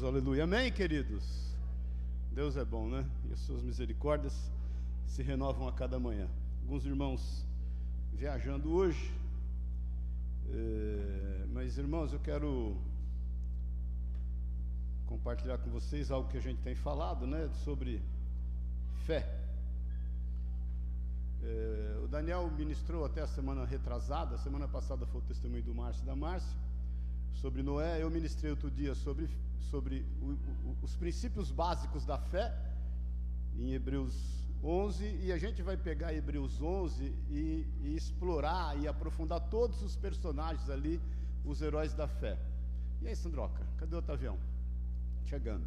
Jesus, aleluia. Amém, queridos? Deus é bom, né? E as suas misericórdias se renovam a cada manhã. Alguns irmãos viajando hoje, é, mas irmãos, eu quero compartilhar com vocês algo que a gente tem falado, né? Sobre fé. É, o Daniel ministrou até a semana retrasada, a semana passada foi o testemunho do Márcio e da Márcia sobre Noé, eu ministrei outro dia sobre, sobre o, o, os princípios básicos da fé, em Hebreus 11, e a gente vai pegar Hebreus 11 e, e explorar e aprofundar todos os personagens ali, os heróis da fé. E aí, Sandroca, cadê o Otavião? Chegando.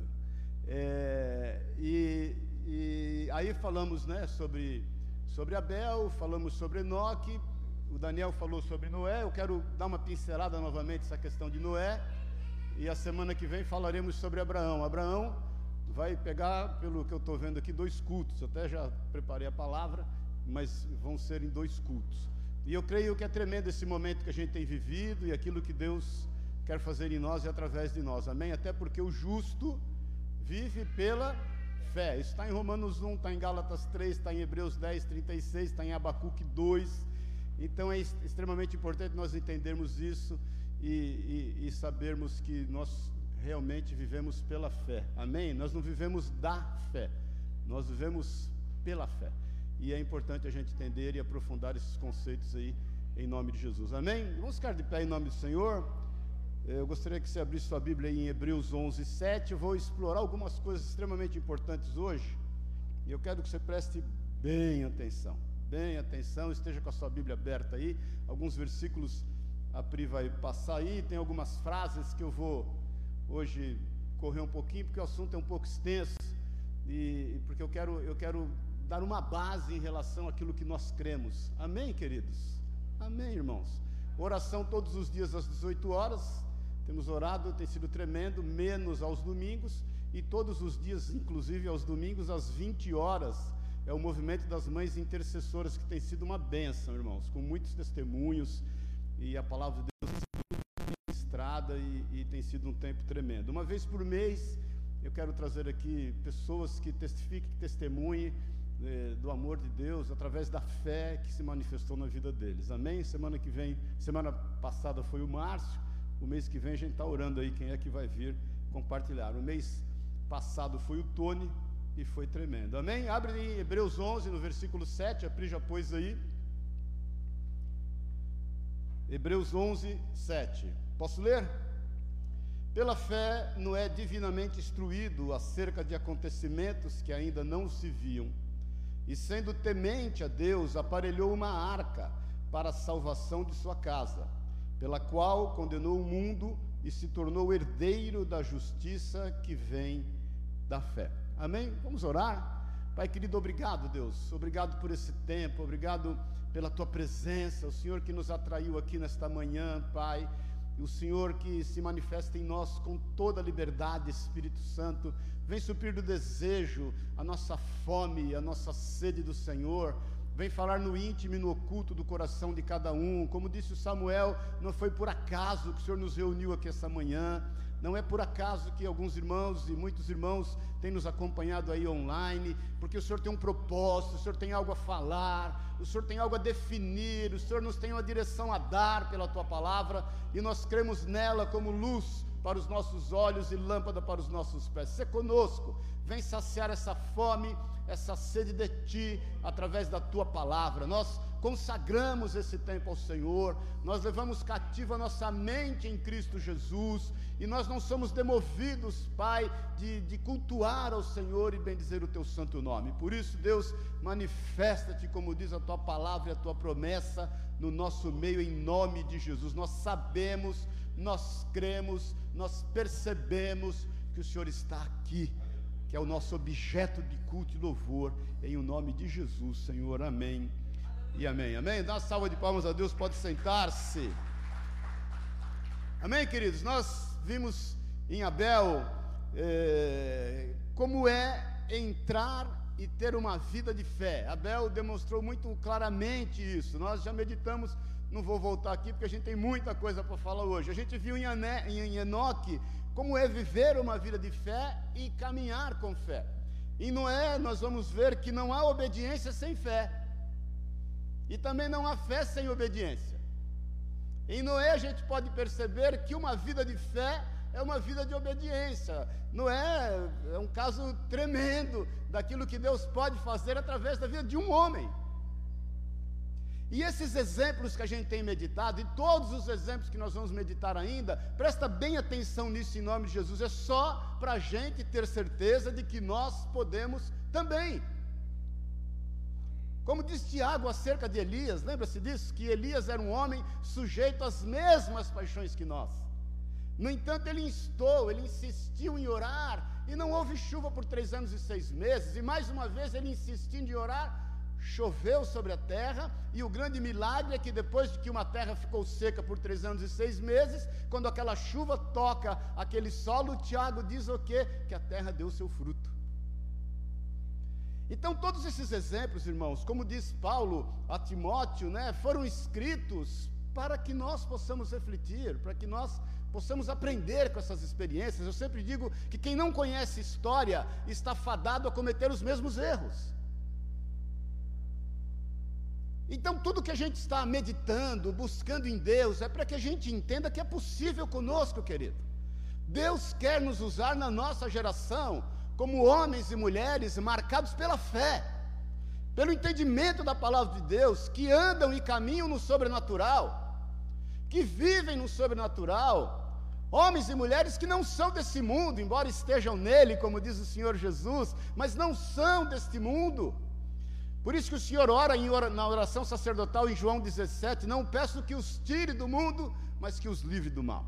É, e, e, aí falamos né, sobre, sobre Abel, falamos sobre Enoque, o Daniel falou sobre Noé, eu quero dar uma pincelada novamente essa questão de Noé, e a semana que vem falaremos sobre Abraão. Abraão vai pegar, pelo que eu estou vendo aqui, dois cultos, eu até já preparei a palavra, mas vão ser em dois cultos. E eu creio que é tremendo esse momento que a gente tem vivido e aquilo que Deus quer fazer em nós e através de nós, amém? Até porque o justo vive pela fé. Está em Romanos 1, está em Gálatas 3, está em Hebreus 10, 36, está em Abacuque 2 então é extremamente importante nós entendermos isso e, e, e sabermos que nós realmente vivemos pela fé. Amém? Nós não vivemos da fé, nós vivemos pela fé. E é importante a gente entender e aprofundar esses conceitos aí em nome de Jesus. Amém? Vamos ficar de pé em nome do Senhor. Eu gostaria que você abrisse sua Bíblia em Hebreus 11, 7. Eu vou explorar algumas coisas extremamente importantes hoje. E eu quero que você preste bem atenção bem atenção, esteja com a sua Bíblia aberta aí. Alguns versículos a Pri vai passar aí, tem algumas frases que eu vou hoje correr um pouquinho, porque o assunto é um pouco extenso, e porque eu quero, eu quero dar uma base em relação àquilo que nós cremos. Amém, queridos? Amém, irmãos. Oração todos os dias às 18 horas. Temos orado, tem sido tremendo, menos aos domingos, e todos os dias, inclusive aos domingos, às 20 horas é o movimento das mães intercessoras que tem sido uma bênção, irmãos, com muitos testemunhos e a palavra de Deus ministrada e, e tem sido um tempo tremendo. Uma vez por mês eu quero trazer aqui pessoas que testifiquem, que testemunhem eh, do amor de Deus através da fé que se manifestou na vida deles. Amém? Semana que vem, semana passada foi o Márcio, o mês que vem a gente está orando aí quem é que vai vir compartilhar. O mês passado foi o Tony, e foi tremendo. Amém? Abre em Hebreus 11, no versículo 7, a Pri já pôs aí. Hebreus 11, 7. Posso ler? Pela fé, Noé divinamente instruído acerca de acontecimentos que ainda não se viam, e sendo temente a Deus, aparelhou uma arca para a salvação de sua casa, pela qual condenou o mundo e se tornou herdeiro da justiça que vem da fé. Amém? Vamos orar? Pai querido, obrigado, Deus. Obrigado por esse tempo, obrigado pela tua presença, o Senhor que nos atraiu aqui nesta manhã, Pai. O Senhor que se manifesta em nós com toda a liberdade, Espírito Santo, vem suprir do desejo, a nossa fome, a nossa sede do Senhor. Vem falar no íntimo e no oculto do coração de cada um. Como disse o Samuel, não foi por acaso que o Senhor nos reuniu aqui essa manhã. Não é por acaso que alguns irmãos e muitos irmãos têm nos acompanhado aí online, porque o Senhor tem um propósito, o Senhor tem algo a falar, o Senhor tem algo a definir, o Senhor nos tem uma direção a dar pela tua palavra e nós cremos nela como luz para os nossos olhos e lâmpada para os nossos pés. Se conosco, vem saciar essa fome, essa sede de ti através da tua palavra. Nós consagramos esse tempo ao Senhor, nós levamos cativa nossa mente em Cristo Jesus, e nós não somos demovidos, Pai, de, de cultuar ao Senhor e bendizer o teu santo nome. Por isso, Deus, manifesta-te, como diz a tua palavra e a tua promessa, no nosso meio, em nome de Jesus. Nós sabemos, nós cremos, nós percebemos que o Senhor está aqui que é o nosso objeto de culto e louvor, em o nome de Jesus, Senhor. Amém e amém. Amém? Dá uma salva de palmas a Deus, pode sentar-se. Amém, queridos? Nós vimos em Abel é, como é entrar e ter uma vida de fé. Abel demonstrou muito claramente isso. Nós já meditamos, não vou voltar aqui porque a gente tem muita coisa para falar hoje. A gente viu em, Ané, em Enoque como é viver uma vida de fé e caminhar com fé. Em Noé, nós vamos ver que não há obediência sem fé, e também não há fé sem obediência. Em Noé, a gente pode perceber que uma vida de fé é uma vida de obediência. Noé é um caso tremendo daquilo que Deus pode fazer através da vida de um homem. E esses exemplos que a gente tem meditado, e todos os exemplos que nós vamos meditar ainda, presta bem atenção nisso em nome de Jesus, é só para a gente ter certeza de que nós podemos também. Como diz Tiago acerca de Elias, lembra-se disso? Que Elias era um homem sujeito às mesmas paixões que nós. No entanto, ele instou, ele insistiu em orar, e não houve chuva por três anos e seis meses, e mais uma vez ele insistindo em orar, choveu sobre a terra, e o grande milagre é que depois de que uma terra ficou seca por três anos e seis meses, quando aquela chuva toca aquele solo, Tiago diz o quê? Que a terra deu seu fruto. Então, todos esses exemplos, irmãos, como diz Paulo a Timóteo, né, foram escritos para que nós possamos refletir, para que nós possamos aprender com essas experiências. Eu sempre digo que quem não conhece história está fadado a cometer os mesmos erros. Então, tudo que a gente está meditando, buscando em Deus, é para que a gente entenda que é possível conosco, querido. Deus quer nos usar na nossa geração como homens e mulheres marcados pela fé, pelo entendimento da palavra de Deus, que andam e caminham no sobrenatural, que vivem no sobrenatural, homens e mulheres que não são desse mundo, embora estejam nele, como diz o Senhor Jesus, mas não são deste mundo. Por isso que o Senhor ora na oração sacerdotal em João 17: Não peço que os tire do mundo, mas que os livre do mal.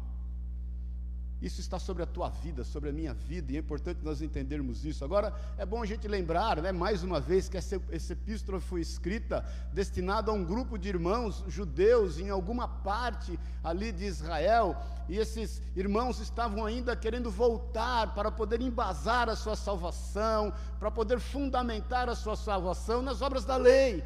Isso está sobre a tua vida, sobre a minha vida, e é importante nós entendermos isso. Agora, é bom a gente lembrar, né, mais uma vez, que essa, essa epístola foi escrita destinada a um grupo de irmãos judeus em alguma parte ali de Israel, e esses irmãos estavam ainda querendo voltar para poder embasar a sua salvação, para poder fundamentar a sua salvação nas obras da lei.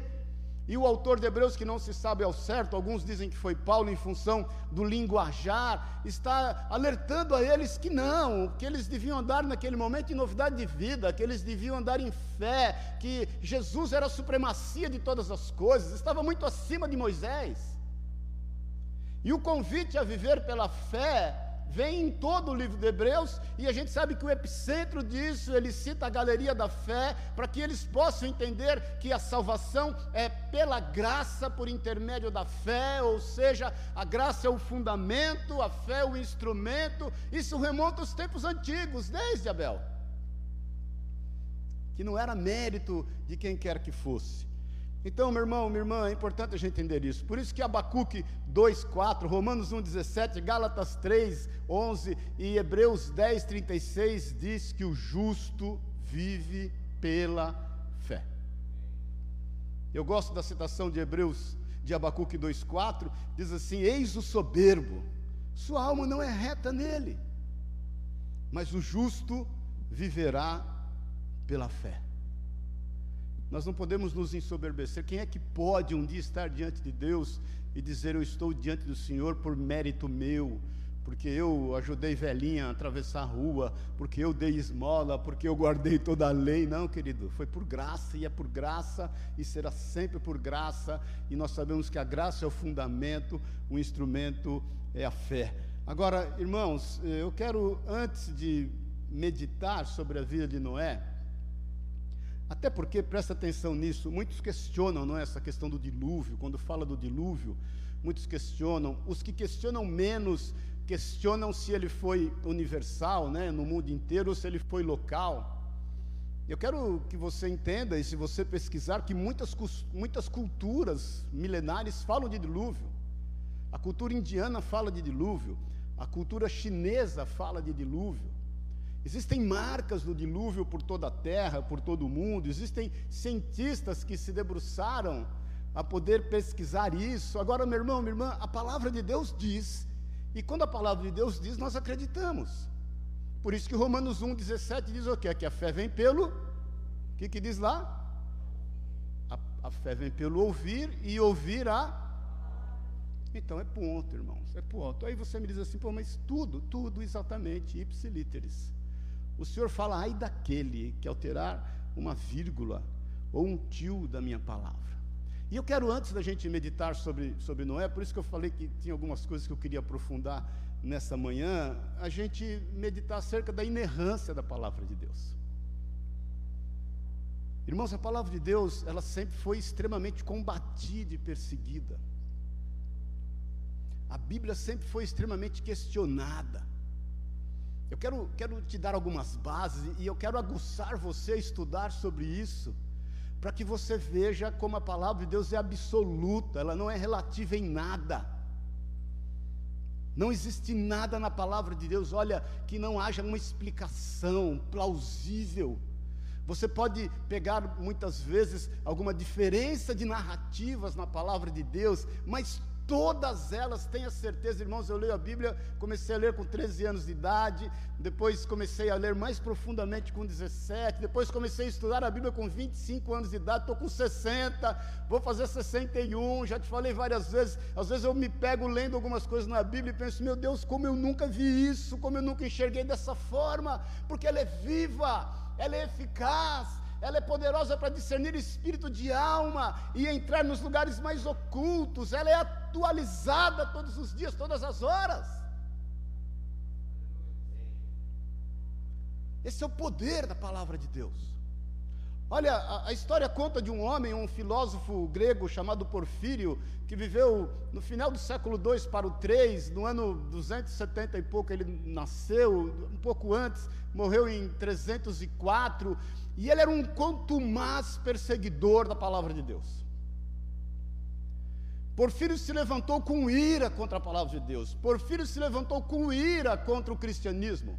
E o autor de Hebreus, que não se sabe ao certo, alguns dizem que foi Paulo em função do linguajar, está alertando a eles que não, que eles deviam andar naquele momento em novidade de vida, que eles deviam andar em fé, que Jesus era a supremacia de todas as coisas, estava muito acima de Moisés. E o convite a viver pela fé vem em todo o livro de Hebreus, e a gente sabe que o epicentro disso, ele cita a galeria da fé, para que eles possam entender que a salvação é pela graça por intermédio da fé, ou seja, a graça é o fundamento, a fé é o instrumento. Isso remonta aos tempos antigos, desde Abel. Que não era mérito de quem quer que fosse. Então, meu irmão, minha irmã, é importante a gente entender isso. Por isso que Abacuque 2:4, Romanos 1:17, Gálatas 3:11 e Hebreus 10:36 diz que o justo vive pela fé. Eu gosto da citação de Hebreus de Abacuque 2:4, diz assim: Eis o soberbo, sua alma não é reta nele, mas o justo viverá pela fé. Nós não podemos nos ensoberbecer. Quem é que pode um dia estar diante de Deus e dizer: Eu estou diante do Senhor por mérito meu, porque eu ajudei velhinha a atravessar a rua, porque eu dei esmola, porque eu guardei toda a lei? Não, querido, foi por graça e é por graça e será sempre por graça. E nós sabemos que a graça é o fundamento, o instrumento é a fé. Agora, irmãos, eu quero, antes de meditar sobre a vida de Noé, até porque, presta atenção nisso, muitos questionam não é, essa questão do dilúvio, quando fala do dilúvio, muitos questionam, os que questionam menos, questionam se ele foi universal, né, no mundo inteiro, ou se ele foi local. Eu quero que você entenda, e se você pesquisar, que muitas, muitas culturas milenares falam de dilúvio. A cultura indiana fala de dilúvio, a cultura chinesa fala de dilúvio. Existem marcas do dilúvio por toda a terra, por todo o mundo. Existem cientistas que se debruçaram a poder pesquisar isso. Agora, meu irmão, minha irmã, a palavra de Deus diz, e quando a palavra de Deus diz, nós acreditamos. Por isso que Romanos 1,17 diz o quê? Que a fé vem pelo. O que, que diz lá? A, a fé vem pelo ouvir e ouvir a. Então é ponto, irmãos, é ponto. Aí você me diz assim, pô, mas tudo, tudo exatamente, ipsilíteres. O Senhor fala, ai daquele que alterar uma vírgula ou um tio da minha palavra. E eu quero, antes da gente meditar sobre, sobre Noé, por isso que eu falei que tinha algumas coisas que eu queria aprofundar nessa manhã, a gente meditar acerca da inerrância da palavra de Deus. Irmãos, a palavra de Deus, ela sempre foi extremamente combatida e perseguida. A Bíblia sempre foi extremamente questionada. Eu quero, quero te dar algumas bases e eu quero aguçar você a estudar sobre isso, para que você veja como a palavra de Deus é absoluta, ela não é relativa em nada. Não existe nada na palavra de Deus, olha, que não haja uma explicação plausível você pode pegar muitas vezes alguma diferença de narrativas na palavra de Deus, mas todas elas, tenha certeza, irmãos, eu leio a Bíblia, comecei a ler com 13 anos de idade, depois comecei a ler mais profundamente com 17, depois comecei a estudar a Bíblia com 25 anos de idade, estou com 60, vou fazer 61, já te falei várias vezes, às vezes eu me pego lendo algumas coisas na Bíblia e penso, meu Deus, como eu nunca vi isso, como eu nunca enxerguei dessa forma, porque ela é viva, ela é eficaz, ela é poderosa para discernir espírito de alma e entrar nos lugares mais ocultos, ela é atualizada todos os dias, todas as horas. Esse é o poder da palavra de Deus. Olha, a, a, história conta de um homem, um filósofo grego chamado Porfírio, que viveu no final do século II para o 3, no ano 270 e pouco ele nasceu, um pouco antes, morreu em 304, e ele era um contumaz perseguidor da palavra de Deus. Porfírio se levantou com ira contra a palavra de Deus, Porfírio se levantou com ira contra o cristianismo.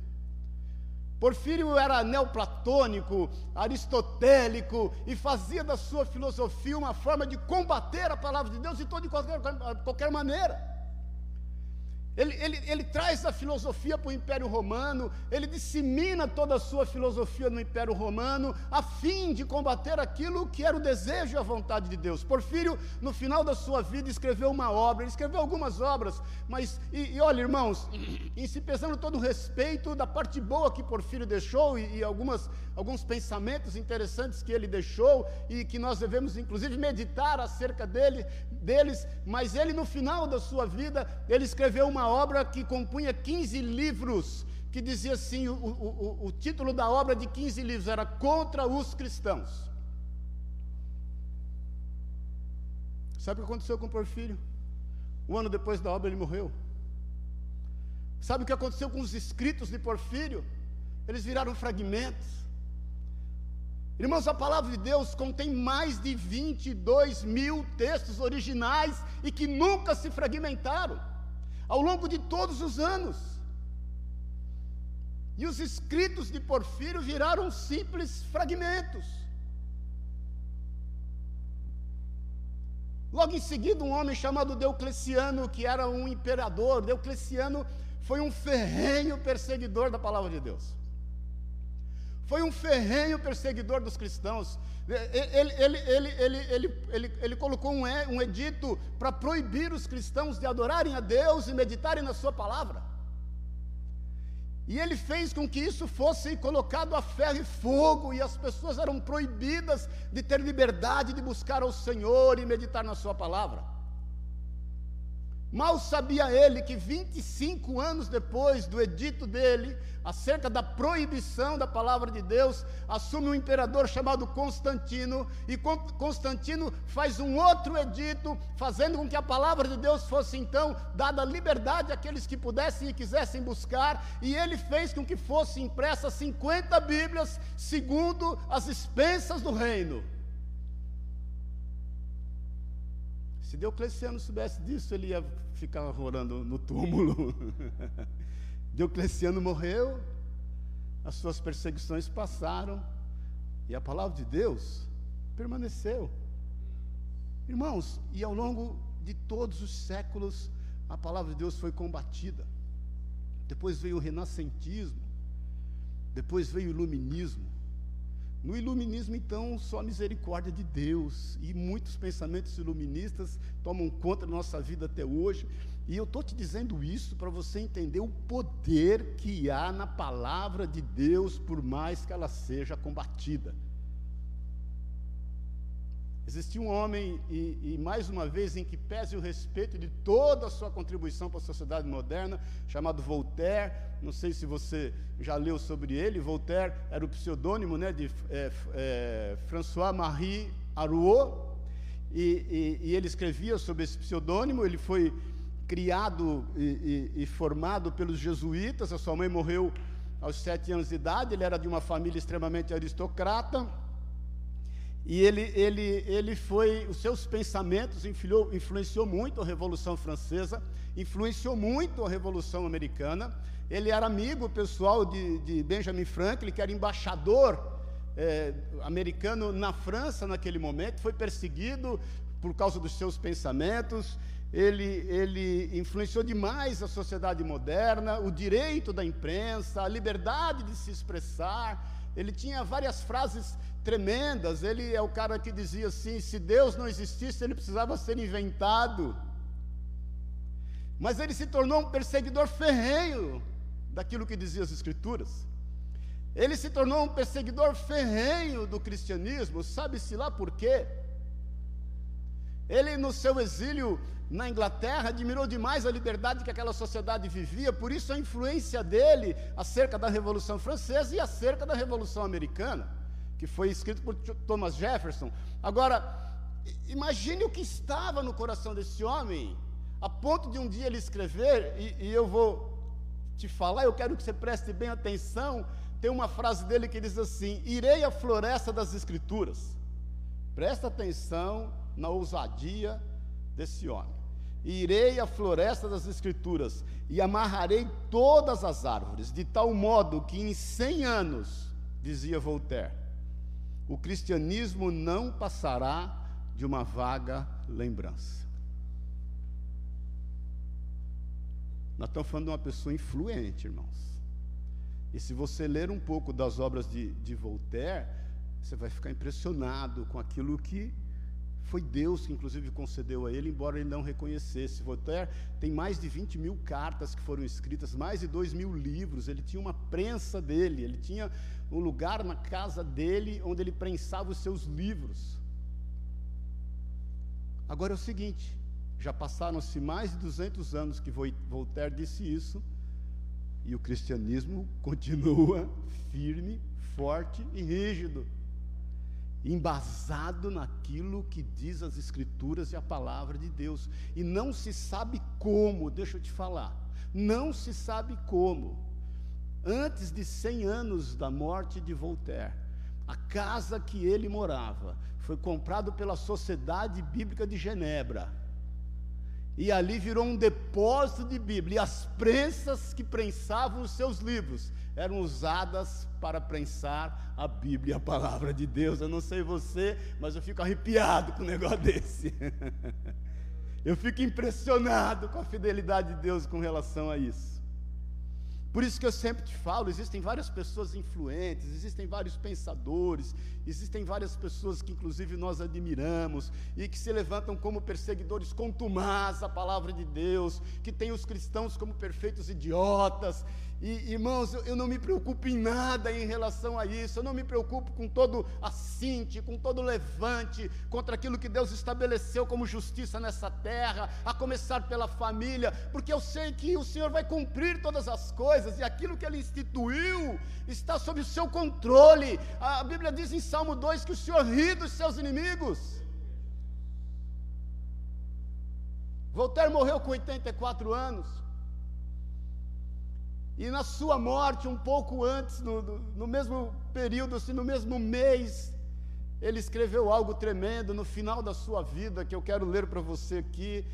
Porfírio era neoplatônico, aristotélico e fazia da sua filosofia uma forma de combater a palavra de Deus de toda e qualquer, qualquer maneira. Ele, ele, ele, traz a filosofia para o Império Romano, ele dissemina toda a sua filosofia no Império Romano, a fim de combater aquilo que era o desejo e a vontade de Deus. Porfírio, no final da sua vida, escreveu uma obra, ele escreveu algumas obras, mas, e, e olha, irmãos, em se pesando todo o respeito da parte boa que Porfírio deixou e, e algumas, alguns pensamentos interessantes que ele deixou e que nós devemos, inclusive, meditar acerca dele, deles, mas ele, no final da sua vida, ele escreveu uma obra que compunha 15 livros, que dizia assim: o, o, o título da obra de 15 livros era Contra os Cristãos. Sabe o que aconteceu com Porfírio? Um ano depois da obra ele morreu. Sabe o que aconteceu com os escritos de Porfírio? Eles viraram fragmentos. Irmãos, a palavra de Deus contém mais de 22 mil textos originais e que nunca se fragmentaram ao longo de todos os anos. E os escritos de Porfírio viraram simples fragmentos. Logo em seguida, um homem chamado Diocleciano, que era um imperador, Diocleciano foi um ferrenho perseguidor da palavra de Deus foi um ferrenho perseguidor dos cristãos. Ele, ele, ele, ele, ele, ele, ele colocou um, um edito para proibir os cristãos de adorarem a Deus e meditarem na Sua palavra. E ele fez com que isso fosse colocado a ferro e fogo, e as pessoas eram proibidas de ter liberdade de buscar ao Senhor e meditar na Sua palavra. Mal sabia ele que 25 anos depois do edito dele, acerca da proibição da palavra de Deus, assume um imperador chamado Constantino, e Constantino faz um outro edito, fazendo com que a palavra de Deus fosse então dada liberdade àqueles que pudessem e quisessem buscar, e ele fez com que fosse impressas 50 Bíblias, segundo as expensas do reino. Se Diocleciano soubesse disso, ele ia ficar rolando no túmulo. Diocleciano morreu, as suas perseguições passaram, e a palavra de Deus permaneceu. Irmãos, e ao longo de todos os séculos, a palavra de Deus foi combatida. Depois veio o renascentismo, depois veio o iluminismo, No iluminismo, então, só a misericórdia de Deus. E muitos pensamentos iluministas tomam conta da nossa vida até hoje. E eu estou te dizendo isso para você entender o poder que há na palavra de Deus, por mais que ela seja combatida. Existia um homem, e, e, mais uma vez, em que pese o respeito de toda a sua contribuição para a sociedade moderna, chamado Voltaire. Não sei se você já leu sobre ele. Voltaire era o pseudônimo né, de é, é, François-Marie Arouet, e, e, e, ele escrevia sob esse pseudônimo. Ele foi criado e, formado pelos jesuítas. A sua mãe morreu aos sete anos de idade. Ele era de uma família extremamente aristocrata e ele, ele, ele foi, os seus pensamentos influenciou, muito a Revolução Francesa, influenciou muito a Revolução Americana. Ele era amigo pessoal de, de Benjamin Franklin, que era embaixador é, americano na França naquele momento, foi perseguido por causa dos seus pensamentos. Ele, ele influenciou demais a sociedade moderna, o direito da imprensa, a liberdade de se expressar. Ele tinha várias frases tremendas. Ele é o cara que dizia assim: se Deus não existisse, ele precisava ser inventado. Mas ele se tornou um perseguidor ferrenho daquilo que dizia as Escrituras. Ele se tornou um perseguidor ferrenho do cristianismo, sabe-se lá por quê? Ele, no seu exílio na Inglaterra, admirou demais a liberdade que aquela sociedade vivia, por isso a influência dele acerca da Revolução Francesa e acerca da Revolução Americana que foi escrito por Thomas Jefferson. Agora, imagine o que estava no coração desse homem, a ponto de um dia ele escrever, e, e eu vou te falar, eu quero que você preste bem atenção. Tem uma frase dele que diz assim: Irei à floresta das Escrituras. Presta atenção na ousadia desse homem. Irei à floresta das Escrituras e amarrarei todas as árvores, de tal modo que em cem anos, dizia Voltaire, o cristianismo não passará de uma vaga lembrança. Nós estamos falando de uma pessoa influente, irmãos. E se você ler um pouco das obras de, de Voltaire, você vai ficar impressionado com aquilo que foi Deus que, inclusive, concedeu a ele, embora ele não reconhecesse. Voltaire tem mais de 20 mil cartas que foram escritas, mais de 2 mil livros. Ele tinha uma prensa dele, ele tinha um lugar na casa dele onde ele prensava os seus livros. Agora é o seguinte: já passaram-se mais de 200 anos que Voltaire disse isso, e o cristianismo continua firme, forte e rígido, embasado naquilo que diz as Escrituras e a palavra de Deus, e não se sabe como, deixa eu te falar, não se sabe como antes de 100 anos da morte de Voltaire, a casa que ele morava foi comprado pela Sociedade Bíblica de Genebra. E ali virou um depósito de Bíblia. E as prensas que prensavam os seus livros eram usadas para prensar a Bíblia, a palavra de Deus. Eu não sei você, mas eu fico arrepiado com um negócio desse. eu fico impressionado com a fidelidade de Deus com relação a isso. Por isso que eu sempre te falo, existem várias pessoas influentes, existem vários pensadores, existem várias pessoas que inclusive nós admiramos e que se levantam como perseguidores contumaz a palavra de Deus, que tem os cristãos como perfeitos idiotas e, irmãos, eu, eu, não me preocupo em nada em relação a isso, eu não me preocupo com todo assinte, com todo levante contra aquilo que Deus estabeleceu como justiça nessa terra, a começar pela família, porque eu sei que o Senhor vai cumprir todas as coisas e aquilo que Ele instituiu está sob o seu controle. A Bíblia diz em Salmo 2 que o Senhor ri dos seus inimigos. Voltaire morreu com 84 anos. E na sua morte, um pouco antes, no, no mesmo período, assim, no mesmo mês, ele escreveu algo tremendo no final da sua vida, que eu quero ler para você aqui,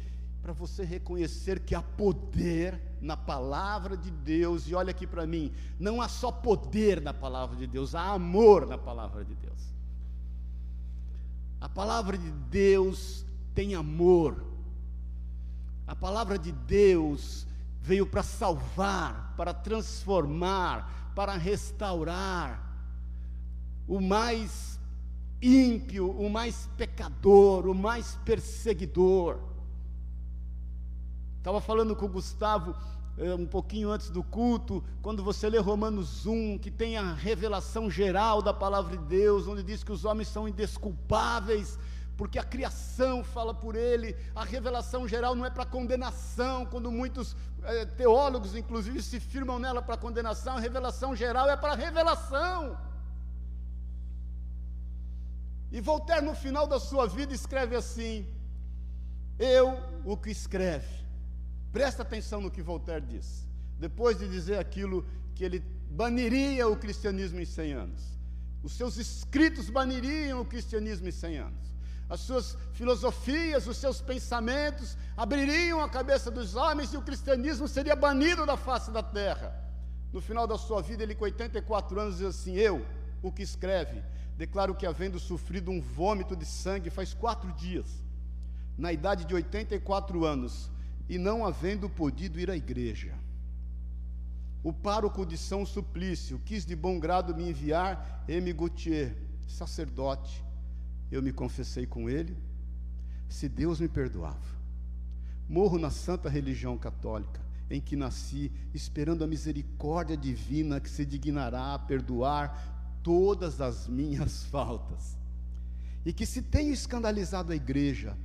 para você reconhecer que há poder na palavra de Deus, e olha aqui para mim, não há só poder na palavra de Deus, há amor na palavra de Deus. A palavra de Deus tem amor, a palavra de Deus veio para salvar, para transformar, para restaurar. o mais ímpio, o mais pecador, o mais perseguidor. Estava falando com o Gustavo eh, um pouquinho antes do culto, quando você lê Romanos 1, que tem a revelação geral da palavra de Deus, onde diz que os homens são indesculpáveis, porque a criação fala por ele, a revelação geral não é para condenação, quando muitos eh, teólogos, inclusive, se firmam nela para condenação, a revelação geral é para revelação. E Voltaire, no final da sua vida, escreve assim: Eu, o que escreve. Presta atenção no que Voltaire diz. Depois de dizer aquilo que ele baniria o cristianismo em 100 anos. Os seus escritos baniriam o cristianismo em 100 anos as suas filosofias, os seus pensamentos abririam a cabeça dos homens e o cristianismo seria banido da face da terra. No final da sua vida, ele com 84 anos diz assim: Eu, o que escreve, declaro que havendo sofrido um vômito de sangue faz quatro dias, na idade de 84 anos, e não havendo podido ir à igreja. O pároco de São Suplício quis de bom grado me enviar M. Gautier, sacerdote, eu me confessei com ele, se Deus me perdoava. Morro na santa religião católica, em que nasci, esperando a misericórdia divina que se dignará a perdoar todas as minhas faltas. E que se tenho escandalizado a igreja,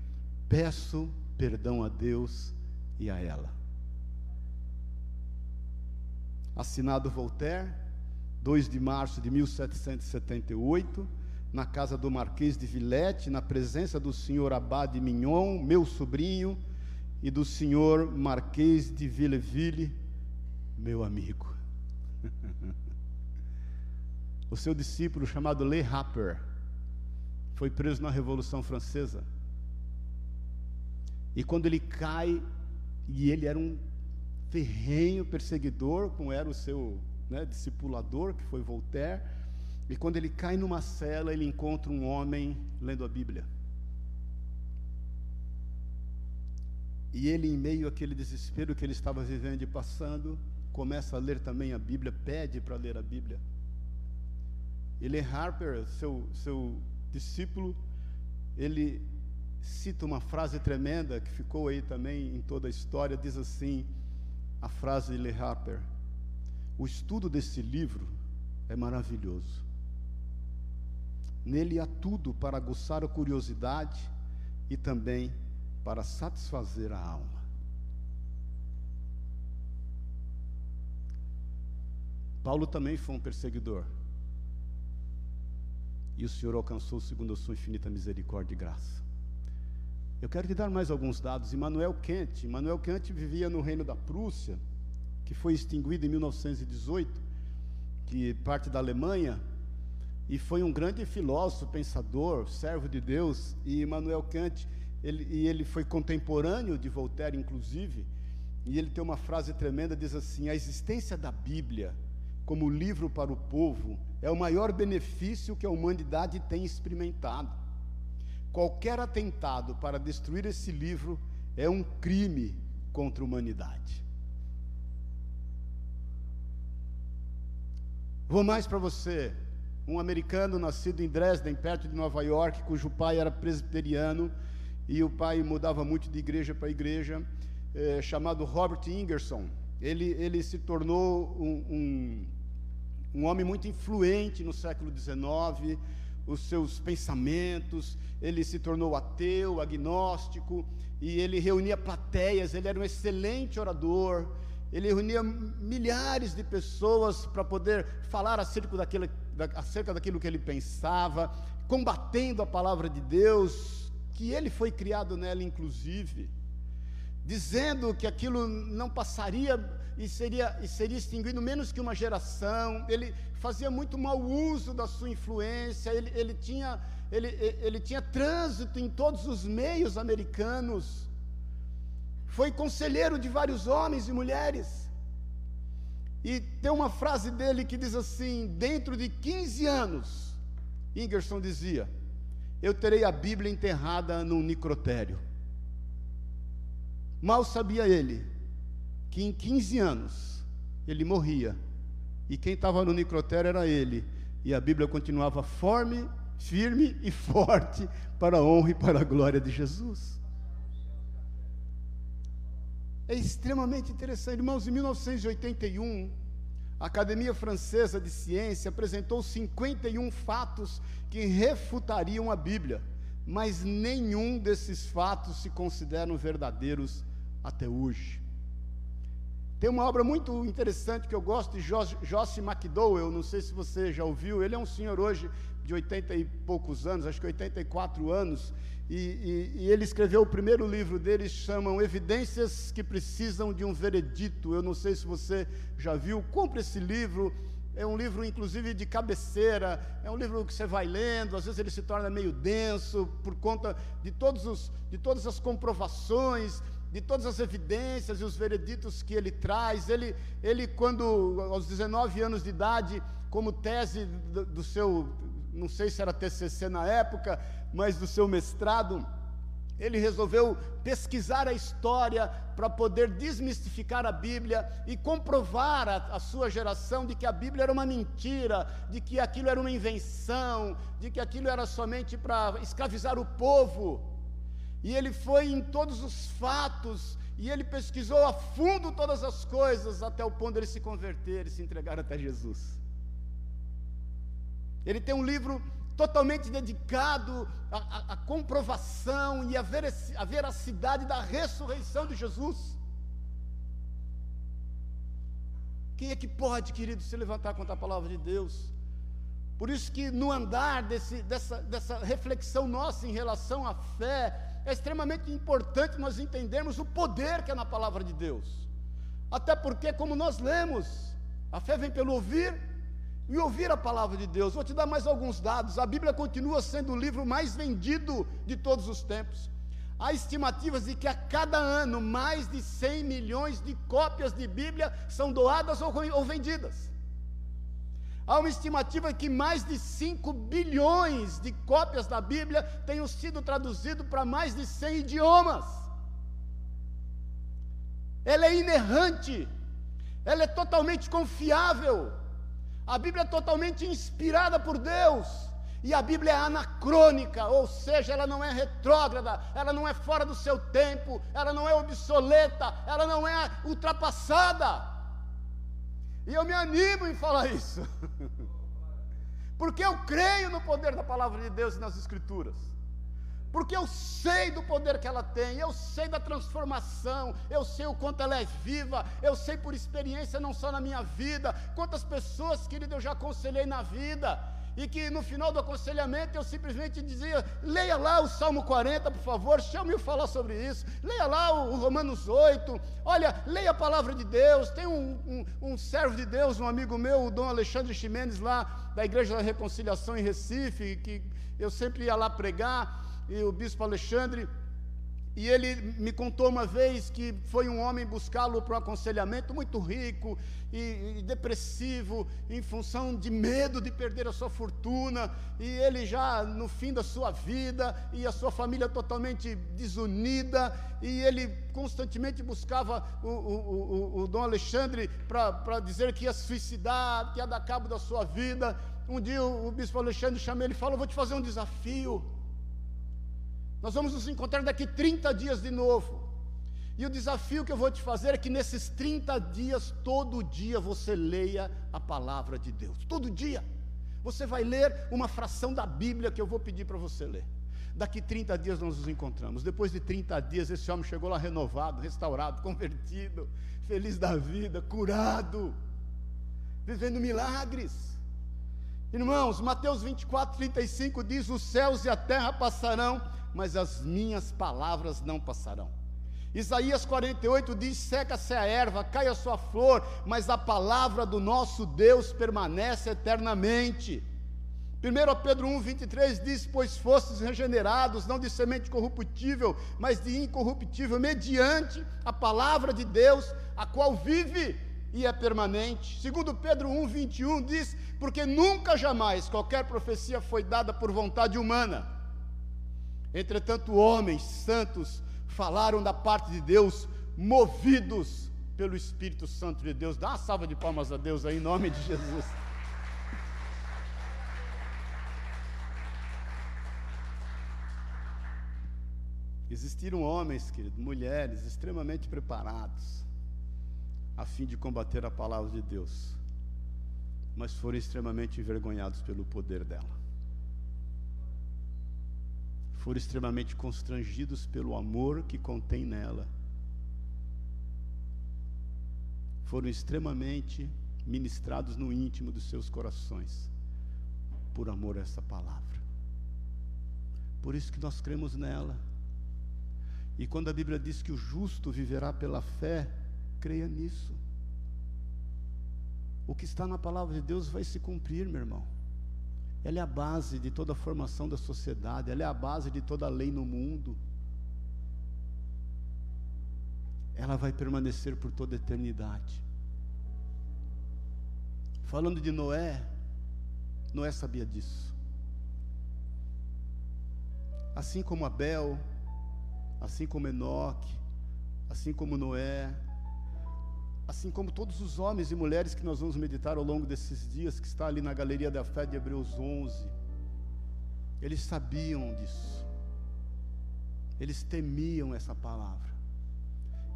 peço perdão a Deus e a ela. Assinado Voltaire, 2 de março de 1778 na casa do Marquês de Villette, na presença do senhor Abade Mignon, meu sobrinho, e do senhor Marquês de Villeville, meu amigo. o seu discípulo, chamado Le Rapper, foi preso na Revolução Francesa. E quando ele cai, e ele era um ferrenho perseguidor, como era o seu né, discipulador, que foi Voltaire, e quando ele cai numa cela, ele encontra um homem lendo a Bíblia. E ele, em meio àquele desespero que ele estava vivendo e passando, começa a ler também a Bíblia, pede para ler a Bíblia. Ele Harper, seu, seu discípulo, ele cita uma frase tremenda que ficou aí também em toda a história, diz assim, a frase de Le Harper, o estudo desse livro é maravilhoso. Nele há tudo para aguçar a curiosidade e também para satisfazer a alma. Paulo também foi um perseguidor. E o Senhor alcançou segundo a sua infinita misericórdia e graça. Eu quero te dar mais alguns dados. Immanuel Kant. Immanuel Kant vivia no reino da Prússia, que foi extinguido em 1918, que parte da Alemanha e foi um grande filósofo, pensador, servo de Deus, e Immanuel Kant, ele, e ele foi contemporâneo de Voltaire, inclusive, e ele tem uma frase tremenda, diz assim, a existência da Bíblia como livro para o povo é o maior benefício que a humanidade tem experimentado. Qualquer atentado para destruir esse livro é um crime contra a humanidade. Vou mais para você um americano nascido em Dresden, perto de Nova York, cujo pai era presbiteriano e o pai mudava muito de igreja para igreja, é, chamado Robert Ingerson. Ele, ele se tornou um, um, um homem muito influente no século XIX, os seus pensamentos, ele se tornou ateu, agnóstico, e ele reunia plateias, ele era um excelente orador, ele reunia milhares de pessoas para poder falar acerca daquilo, acerca daquilo que ele pensava, combatendo a palavra de Deus, que ele foi criado nela, inclusive, dizendo que aquilo não passaria e seria, e seria extinguido menos que uma geração. Ele fazia muito mau uso da sua influência, ele, ele, tinha, ele, ele tinha trânsito em todos os meios americanos foi conselheiro de vários homens e mulheres. E tem uma frase dele que diz assim: dentro de 15 anos, Ingerson dizia, eu terei a Bíblia enterrada num necrotério. Mal sabia ele que em 15 anos ele morria, e quem estava no necrotério era ele, e a Bíblia continuava forme, firme e forte para a honra e para a glória de Jesus. É extremamente interessante. Irmãos, em 1981, a Academia Francesa de Ciência apresentou 51 fatos que refutariam a Bíblia, mas nenhum desses fatos se consideram verdadeiros até hoje. Tem uma obra muito interessante que eu gosto de Josh McDowell, não sei se você já ouviu, ele é um senhor hoje de 80 e poucos anos, acho que 84 anos, e, e, e, ele escreveu o primeiro livro dele, chamam Evidências que Precisam de um Veredito. Eu não sei se você já viu, compre esse livro. É um livro, inclusive, de cabeceira, é um livro que você vai lendo, às vezes ele se torna meio denso, por conta de, todos os, de todas as comprovações, de todas as evidências e os vereditos que ele traz. Ele, ele quando, aos 19 anos de idade, como tese do, do seu, não sei se era TCC na época, mas do seu mestrado, ele resolveu pesquisar a história para poder desmistificar a Bíblia e comprovar a, a, sua geração de que a Bíblia era uma mentira, de que aquilo era uma invenção, de que aquilo era somente para escravizar o povo. E ele foi em todos os fatos e ele pesquisou a fundo todas as coisas até o ponto de ele se converter e se entregar até Jesus. Ele tem um livro totalmente dedicado à, à comprovação e à, veracidade da ressurreição de Jesus. Quem é que pode, querido, se levantar contra a palavra de Deus? Por isso que no andar desse, dessa, dessa reflexão nossa em relação à fé, é extremamente importante nós entendermos o poder que é na palavra de Deus. Até porque, como nós lemos, a fé vem pelo ouvir e ouvir a palavra de Deus. Vou te dar mais alguns dados. A Bíblia continua sendo o livro mais vendido de todos os tempos. Há estimativas de que a cada ano mais de 100 milhões de cópias de Bíblia são doadas ou, vendidas. Há uma estimativa que mais de 5 bilhões de cópias da Bíblia tenham sido traduzidas para mais de 100 idiomas. Ela é inerrante, ela é totalmente confiável. A Bíblia é totalmente inspirada por Deus. E a Bíblia é anacrônica, ou seja, ela não é retrógrada, ela não é fora do seu tempo, ela não é obsoleta, ela não é ultrapassada. E eu me animo em falar isso, porque eu creio no poder da palavra de Deus e nas Escrituras. Porque eu sei do poder que ela tem, eu sei da transformação, eu sei o quanto ela é viva, eu sei por experiência não só na minha vida, quantas pessoas, querido, eu já aconselhei na vida, e que no final do aconselhamento eu simplesmente dizia: leia lá o Salmo 40, por favor, chame-me falar sobre isso, leia lá o, o, Romanos 8, olha, leia a palavra de Deus. Tem um, um, um servo de Deus, um amigo meu, o Dom Alexandre Ximenes, lá da Igreja da Reconciliação em Recife, que eu sempre ia lá pregar e o bispo Alexandre, e ele me contou uma vez que foi um homem buscá-lo para um aconselhamento muito rico e, e, depressivo, em função de medo de perder a sua fortuna, e ele já no fim da sua vida, e a sua família totalmente desunida, e ele constantemente buscava o, o, o, o Dom Alexandre para dizer que ia suicidar, que ia dar cabo da sua vida. Um dia o, o bispo Alexandre chamou ele e falou: Vou te fazer um desafio. Nós vamos nos encontrar daqui 30 dias de novo. E o desafio que eu vou te fazer é que nesses 30 dias, todo dia você leia a palavra de Deus. Todo dia. Você vai ler uma fração da Bíblia que eu vou pedir para você ler. Daqui 30 dias nós nos encontramos. Depois de 30 dias, esse homem chegou lá renovado, restaurado, convertido, feliz da vida, curado, vivendo milagres. Irmãos, Mateus 24, 35 diz: Os céus e a terra passarão, mas as minhas palavras não passarão. Isaías 48 diz: Seca-se a erva, cai a sua flor, mas a palavra do nosso Deus permanece eternamente. 1 Pedro 1, 23 diz: Pois fostes regenerados, não de semente corruptível, mas de incorruptível, mediante a palavra de Deus, a qual vive e é permanente. Segundo Pedro 1, 21 diz: Porque nunca jamais qualquer profecia foi dada por vontade humana. Entretanto, homens santos falaram da parte de Deus, movidos pelo Espírito Santo de Deus. Dá uma salva de palmas a Deus aí, em nome de Jesus. Existiram homens, querido, mulheres extremamente preparados a fim de combater a palavra de Deus, mas foram extremamente envergonhados pelo poder dela. Foram extremamente constrangidos pelo amor que contém nela. Foram extremamente ministrados no íntimo dos seus corações, por amor a essa palavra. Por isso que nós cremos nela. E quando a Bíblia diz que o justo viverá pela fé, creia nisso. O que está na palavra de Deus vai se cumprir, meu irmão. Ela é a base de toda a formação da sociedade, ela é a base de toda a lei no mundo. Ela vai permanecer por toda a eternidade. Falando de Noé, Noé sabia disso. Assim como Abel, assim como Enoque, assim como Noé, assim como todos os homens e mulheres que nós vamos meditar ao longo desses dias, que está ali na galeria da fé de Hebreus 11, eles sabiam disso, eles temiam essa palavra.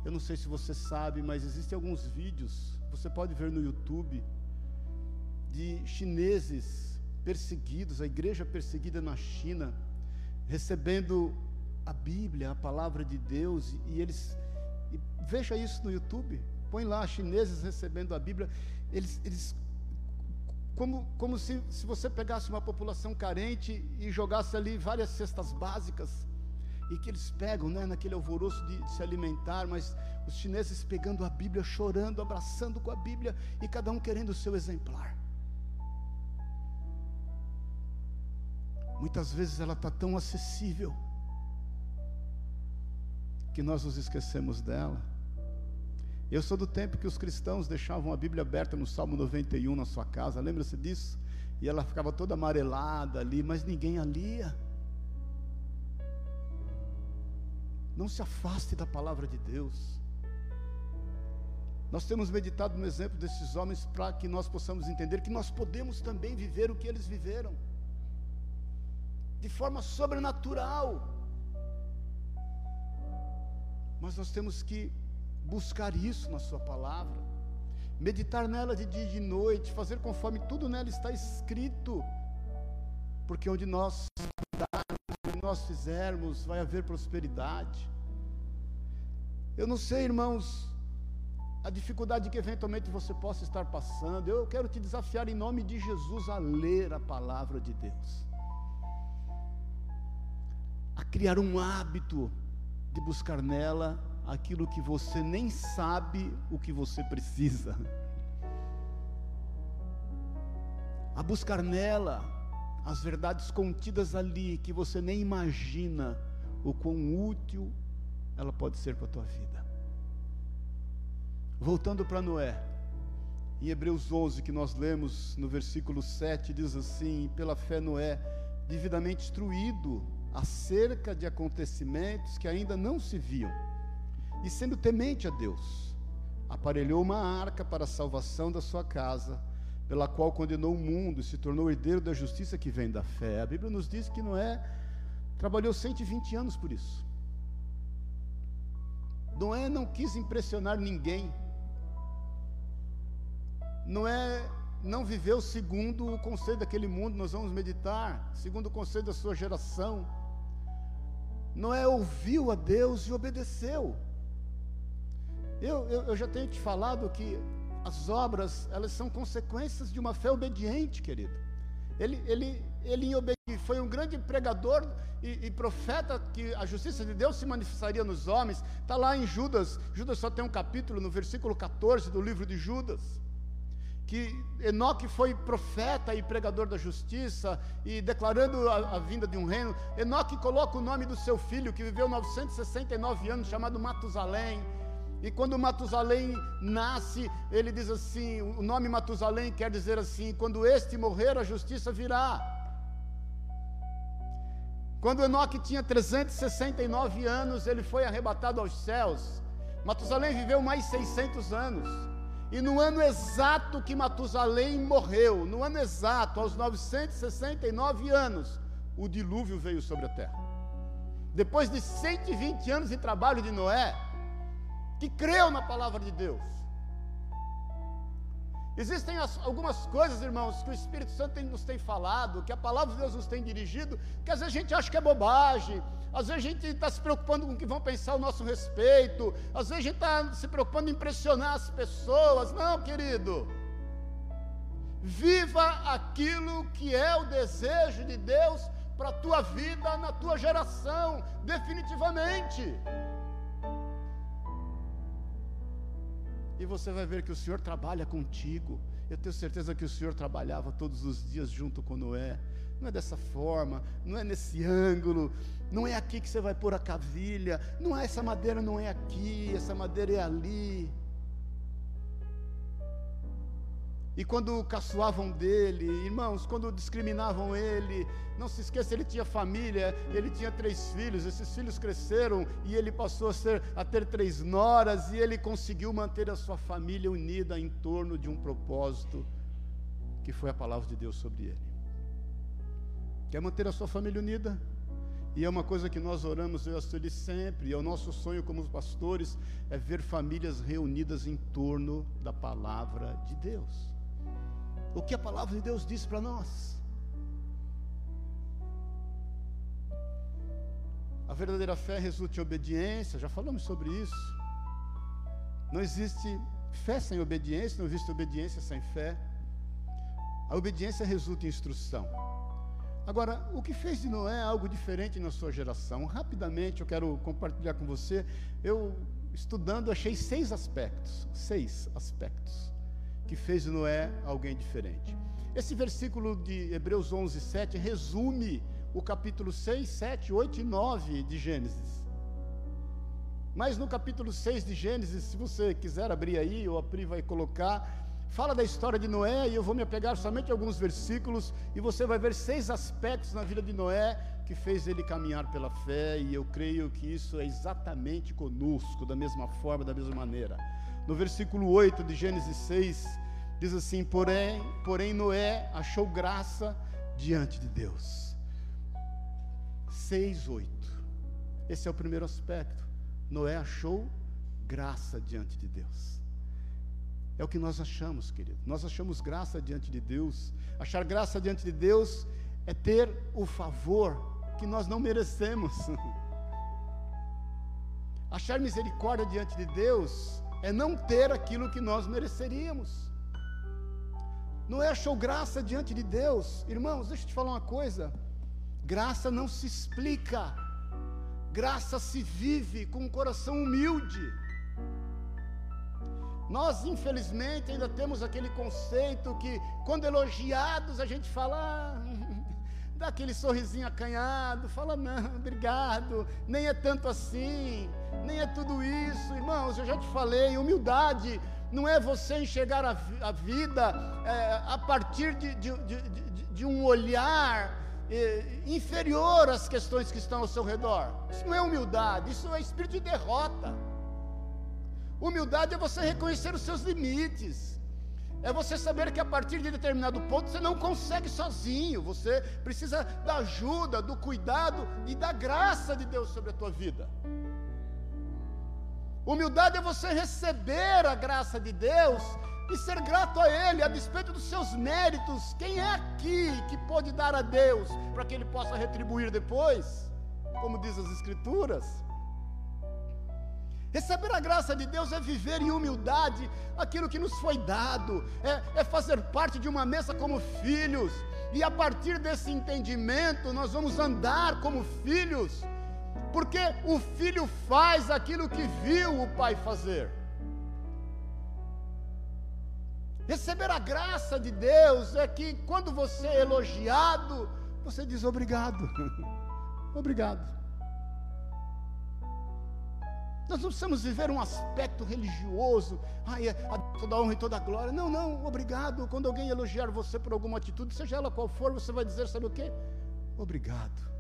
Eu não sei se você sabe, mas existem alguns vídeos, você pode ver no YouTube, de chineses perseguidos, a igreja perseguida na China, recebendo a Bíblia, a palavra de Deus, e eles, e veja isso no YouTube, põe lá chineses recebendo a Bíblia, eles, eles como, como se, se você pegasse uma população carente e jogasse ali várias cestas básicas, e que eles pegam, né, naquele alvoroço de, de, se alimentar, mas os chineses pegando a Bíblia, chorando, abraçando com a Bíblia, e cada um querendo o seu exemplar. Muitas vezes ela está tão acessível que nós nos esquecemos dela. Eu sou do tempo que os cristãos deixavam a Bíblia aberta no Salmo 91 na sua casa, lembra-se disso? E ela ficava toda amarelada ali, mas ninguém a lia. Não se afaste da palavra de Deus. Nós temos meditado no exemplo desses homens para que nós possamos entender que nós podemos também viver o que eles viveram de forma sobrenatural. Mas nós temos que buscar isso na Sua palavra, meditar nela de dia e de noite, fazer conforme tudo nela está escrito, porque onde nós onde nós fizermos, vai haver prosperidade. Eu não sei, irmãos, a dificuldade que eventualmente você possa estar passando, eu quero te desafiar em nome de Jesus a ler a palavra de Deus a criar um hábito de buscar nela aquilo que você nem sabe o que você precisa. A buscar nela as verdades contidas ali que você nem imagina o quão útil ela pode ser para a tua vida. Voltando para Noé, em Hebreus 11, que nós lemos no versículo 7, diz assim: Pela fé, Noé, devidamente instruído acerca de acontecimentos que ainda não se viam, e sendo temente a Deus, aparelhou uma arca para a salvação da sua casa, pela qual condenou o mundo e se tornou herdeiro da justiça que vem da fé. A Bíblia nos diz que Noé trabalhou 120 anos por isso. Noé não quis impressionar ninguém. Noé não viveu segundo o conselho daquele mundo, nós vamos meditar, segundo o conselho da sua geração. Noé ouviu a Deus e obedeceu. Eu, eu, eu já tenho te falado que as obras, elas são consequências de uma fé obediente, querido. Ele, ele, ele foi um grande pregador e, e, profeta que a justiça de Deus se manifestaria nos homens. Está lá em Judas, Judas só tem um capítulo, no versículo 14 do livro de Judas que Enoque foi profeta e pregador da justiça e declarando a, a, vinda de um reino. Enoque coloca o nome do seu filho, que viveu 969 anos, chamado Matusalém. E quando Matusalém nasce, ele diz assim: o nome Matusalém quer dizer assim: quando este morrer, a justiça virá. Quando Enoque tinha 369 anos, ele foi arrebatado aos céus. Matusalém viveu mais 600 anos. E no ano exato que Matusalém morreu, no ano exato, aos 969 anos, o dilúvio veio sobre a terra. depois de 120 anos de trabalho de Noé, que creu na palavra de Deus. Existem as, algumas coisas, irmãos, que o Espírito Santo tem, nos tem falado, que a palavra de Deus nos tem dirigido, que às vezes a gente acha que é bobagem, às vezes a gente está se preocupando com o que vão pensar ao nosso respeito, às vezes a gente está se preocupando em impressionar as pessoas. Não, querido. Viva aquilo que é o desejo de Deus para a tua vida, na tua geração, definitivamente. E você vai ver que o Senhor trabalha contigo. Eu tenho certeza que o Senhor trabalhava todos os dias junto com Noé. Não é dessa forma, não é nesse ângulo, não é aqui que você vai pôr a cavilha, não é essa madeira, não é aqui, essa madeira é ali. E quando caçoavam dele, irmãos, quando discriminavam ele, não se esqueça, ele tinha família, ele tinha três filhos, esses filhos cresceram e ele passou a, ser, a ter três noras e ele conseguiu manter a sua família unida em torno de um propósito, que foi a palavra de Deus sobre ele. Quer manter a sua família unida? E é uma coisa que nós oramos, eu e Sueli sempre, e é o nosso sonho como pastores, é ver famílias reunidas em torno da palavra de Deus o que a palavra de Deus diz para nós. A verdadeira fé resulta em obediência, já falamos sobre isso. Não existe fé sem obediência, não existe obediência sem fé. A obediência resulta em instrução. Agora, o que fez de Noé algo diferente na sua geração? Rapidamente eu quero compartilhar com você. Eu, estudando, achei seis aspectos. Seis aspectos que fez Noé alguém diferente. Esse versículo de Hebreus 11, 7 resume o capítulo 6, 7, 8 e 9 de Gênesis. Mas no capítulo 6 de Gênesis, se você quiser abrir aí, ou a Pri vai colocar, fala da história de Noé, e eu vou me apegar somente a alguns versículos, e você vai ver seis aspectos na vida de Noé que fez ele caminhar pela fé, e eu creio que isso é exatamente conosco, da mesma forma, da mesma maneira. No versículo 8 de Gênesis 6, diz assim: porém, porém Noé achou graça diante de Deus. 6, 8. Esse é o primeiro aspecto. Noé achou graça diante de Deus. É o que nós achamos, querido. Nós achamos graça diante de Deus. Achar graça diante de Deus é ter o favor que nós não merecemos. Achar misericórdia diante de Deus é não ter aquilo que nós mereceríamos. Noé achou graça diante de Deus. Irmãos, deixa eu te falar uma coisa. Graça não se explica. Graça se vive com um coração humilde. Nós, infelizmente, ainda temos aquele conceito que, quando elogiados, a gente fala, ah, dá aquele sorrisinho acanhado, fala, não, obrigado, nem é tanto assim, nem é tudo isso. Irmãos, eu já te falei, humildade não é você enxergar a, a vida é, a partir de, de, de, de um olhar é, inferior às questões que estão ao seu redor. Isso não é humildade, isso é espírito de derrota. Humildade é você reconhecer os seus limites. É você saber que a partir de determinado ponto você não consegue sozinho, você precisa da ajuda, do cuidado e da graça de Deus sobre a tua vida. Humildade é você receber a graça de Deus e ser grato a Ele, a despeito dos seus méritos. Quem é aqui que pode dar a Deus para que Ele possa retribuir depois? Como diz as Escrituras. Receber a graça de Deus é viver em humildade aquilo que nos foi dado, é, é, fazer parte de uma mesa como filhos, e a partir desse entendimento nós vamos andar como filhos porque o filho faz aquilo que viu o pai fazer. Receber a graça de Deus é que quando você é elogiado, você diz obrigado. obrigado. Nós não precisamos viver um aspecto religioso, ai, é toda honra e toda glória. Não, não, obrigado. Quando alguém elogiar você por alguma atitude, seja ela qual for, você vai dizer, sabe o quê? Obrigado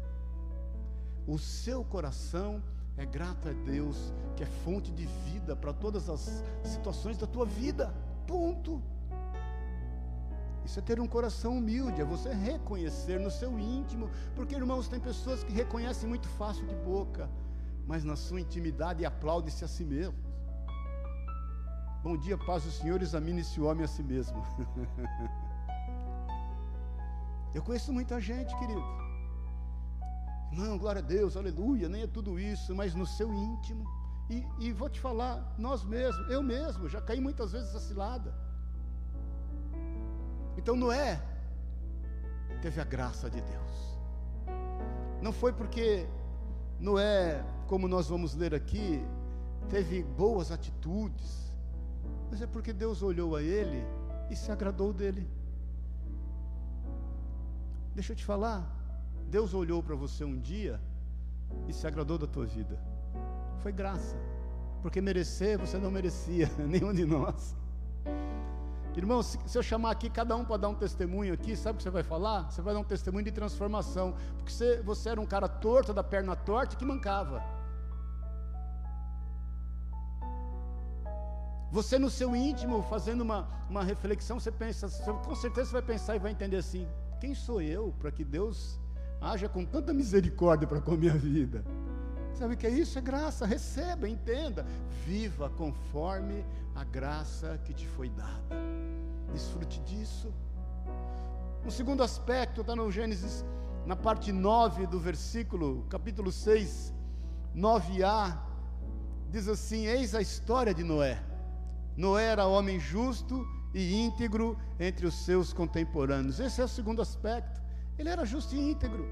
o seu coração é grato a Deus, que é fonte de vida para todas as situações da tua vida. Ponto. Isso é ter um coração humilde, é você reconhecer no seu íntimo, porque irmãos, tem pessoas que reconhecem muito fácil de boca, mas na sua intimidade aplaude-se a si mesmo. Bom dia, paz do Senhor, examine-se o homem a si mesmo. Eu conheço muita gente, querido. Não, glória a Deus, aleluia, nem é tudo isso, mas no seu íntimo. E, e vou te falar, nós mesmos, eu mesmo, já caí muitas vezes essa cilada. Então Noé teve a graça de Deus. Não foi porque Noé, como nós vamos ler aqui, teve boas atitudes, mas é porque Deus olhou a ele e se agradou dele. Deixa eu te falar, Deus olhou para você um dia e se agradou da tua vida. Foi graça, porque merecer você não merecia, nenhum de nós. Irmão, se, eu chamar aqui cada um para dar um testemunho aqui, sabe o que você vai falar? Você vai dar um testemunho de transformação, porque você, você era um cara torto, da perna torta que mancava. Você no seu íntimo, fazendo uma, uma reflexão, você pensa, com certeza você vai pensar e vai entender assim: quem sou eu para que Deus haja com tanta misericórdia para com a minha vida? Sabe o que é isso? É graça, receba, entenda, viva conforme a graça que te foi dada desfrute disso. Um segundo aspecto está no Gênesis, na parte 9 do versículo, capítulo 6, 9a, diz assim: Eis a história de Noé. Noé era homem justo e íntegro entre os seus contemporâneos. Esse é o segundo aspecto. Ele era justo e íntegro.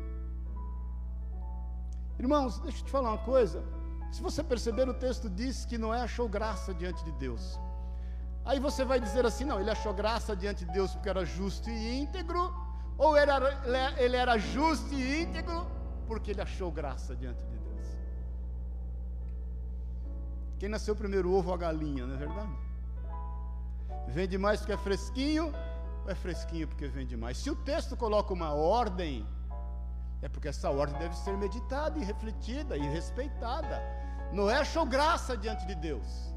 Irmãos, deixa eu te falar uma coisa. Se você perceber, o texto diz que Noé achou graça diante de Deus. Aí você vai dizer assim: não, ele achou graça diante de Deus porque era justo e íntegro, ou ele era, ele era justo e íntegro porque ele achou graça diante de Deus. Quem nasceu primeiro, o ovo ou a galinha, não é verdade? Vende mais porque é fresquinho, ou é fresquinho porque vende mais? Se o texto coloca uma ordem, é porque essa ordem deve ser meditada e refletida e respeitada. Noé achou graça diante de Deus.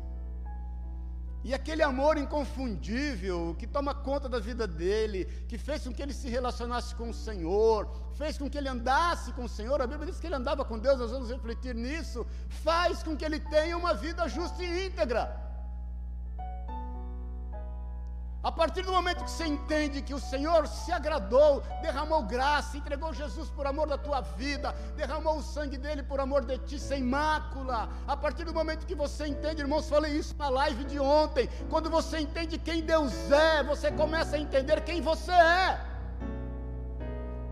E aquele amor inconfundível que toma conta da vida dele, que fez com que ele se relacionasse com o Senhor, fez com que ele andasse com o Senhor, a Bíblia diz que ele andava com Deus, nós vamos refletir nisso, faz com que ele tenha uma vida justa e íntegra. A partir do momento que você entende que o Senhor se agradou, derramou graça, entregou Jesus por amor da tua vida, derramou o sangue dele por amor de ti, sem mácula. A partir do momento que você entende, irmãos, falei isso na live de ontem. Quando você entende quem Deus é, você começa a entender quem você é.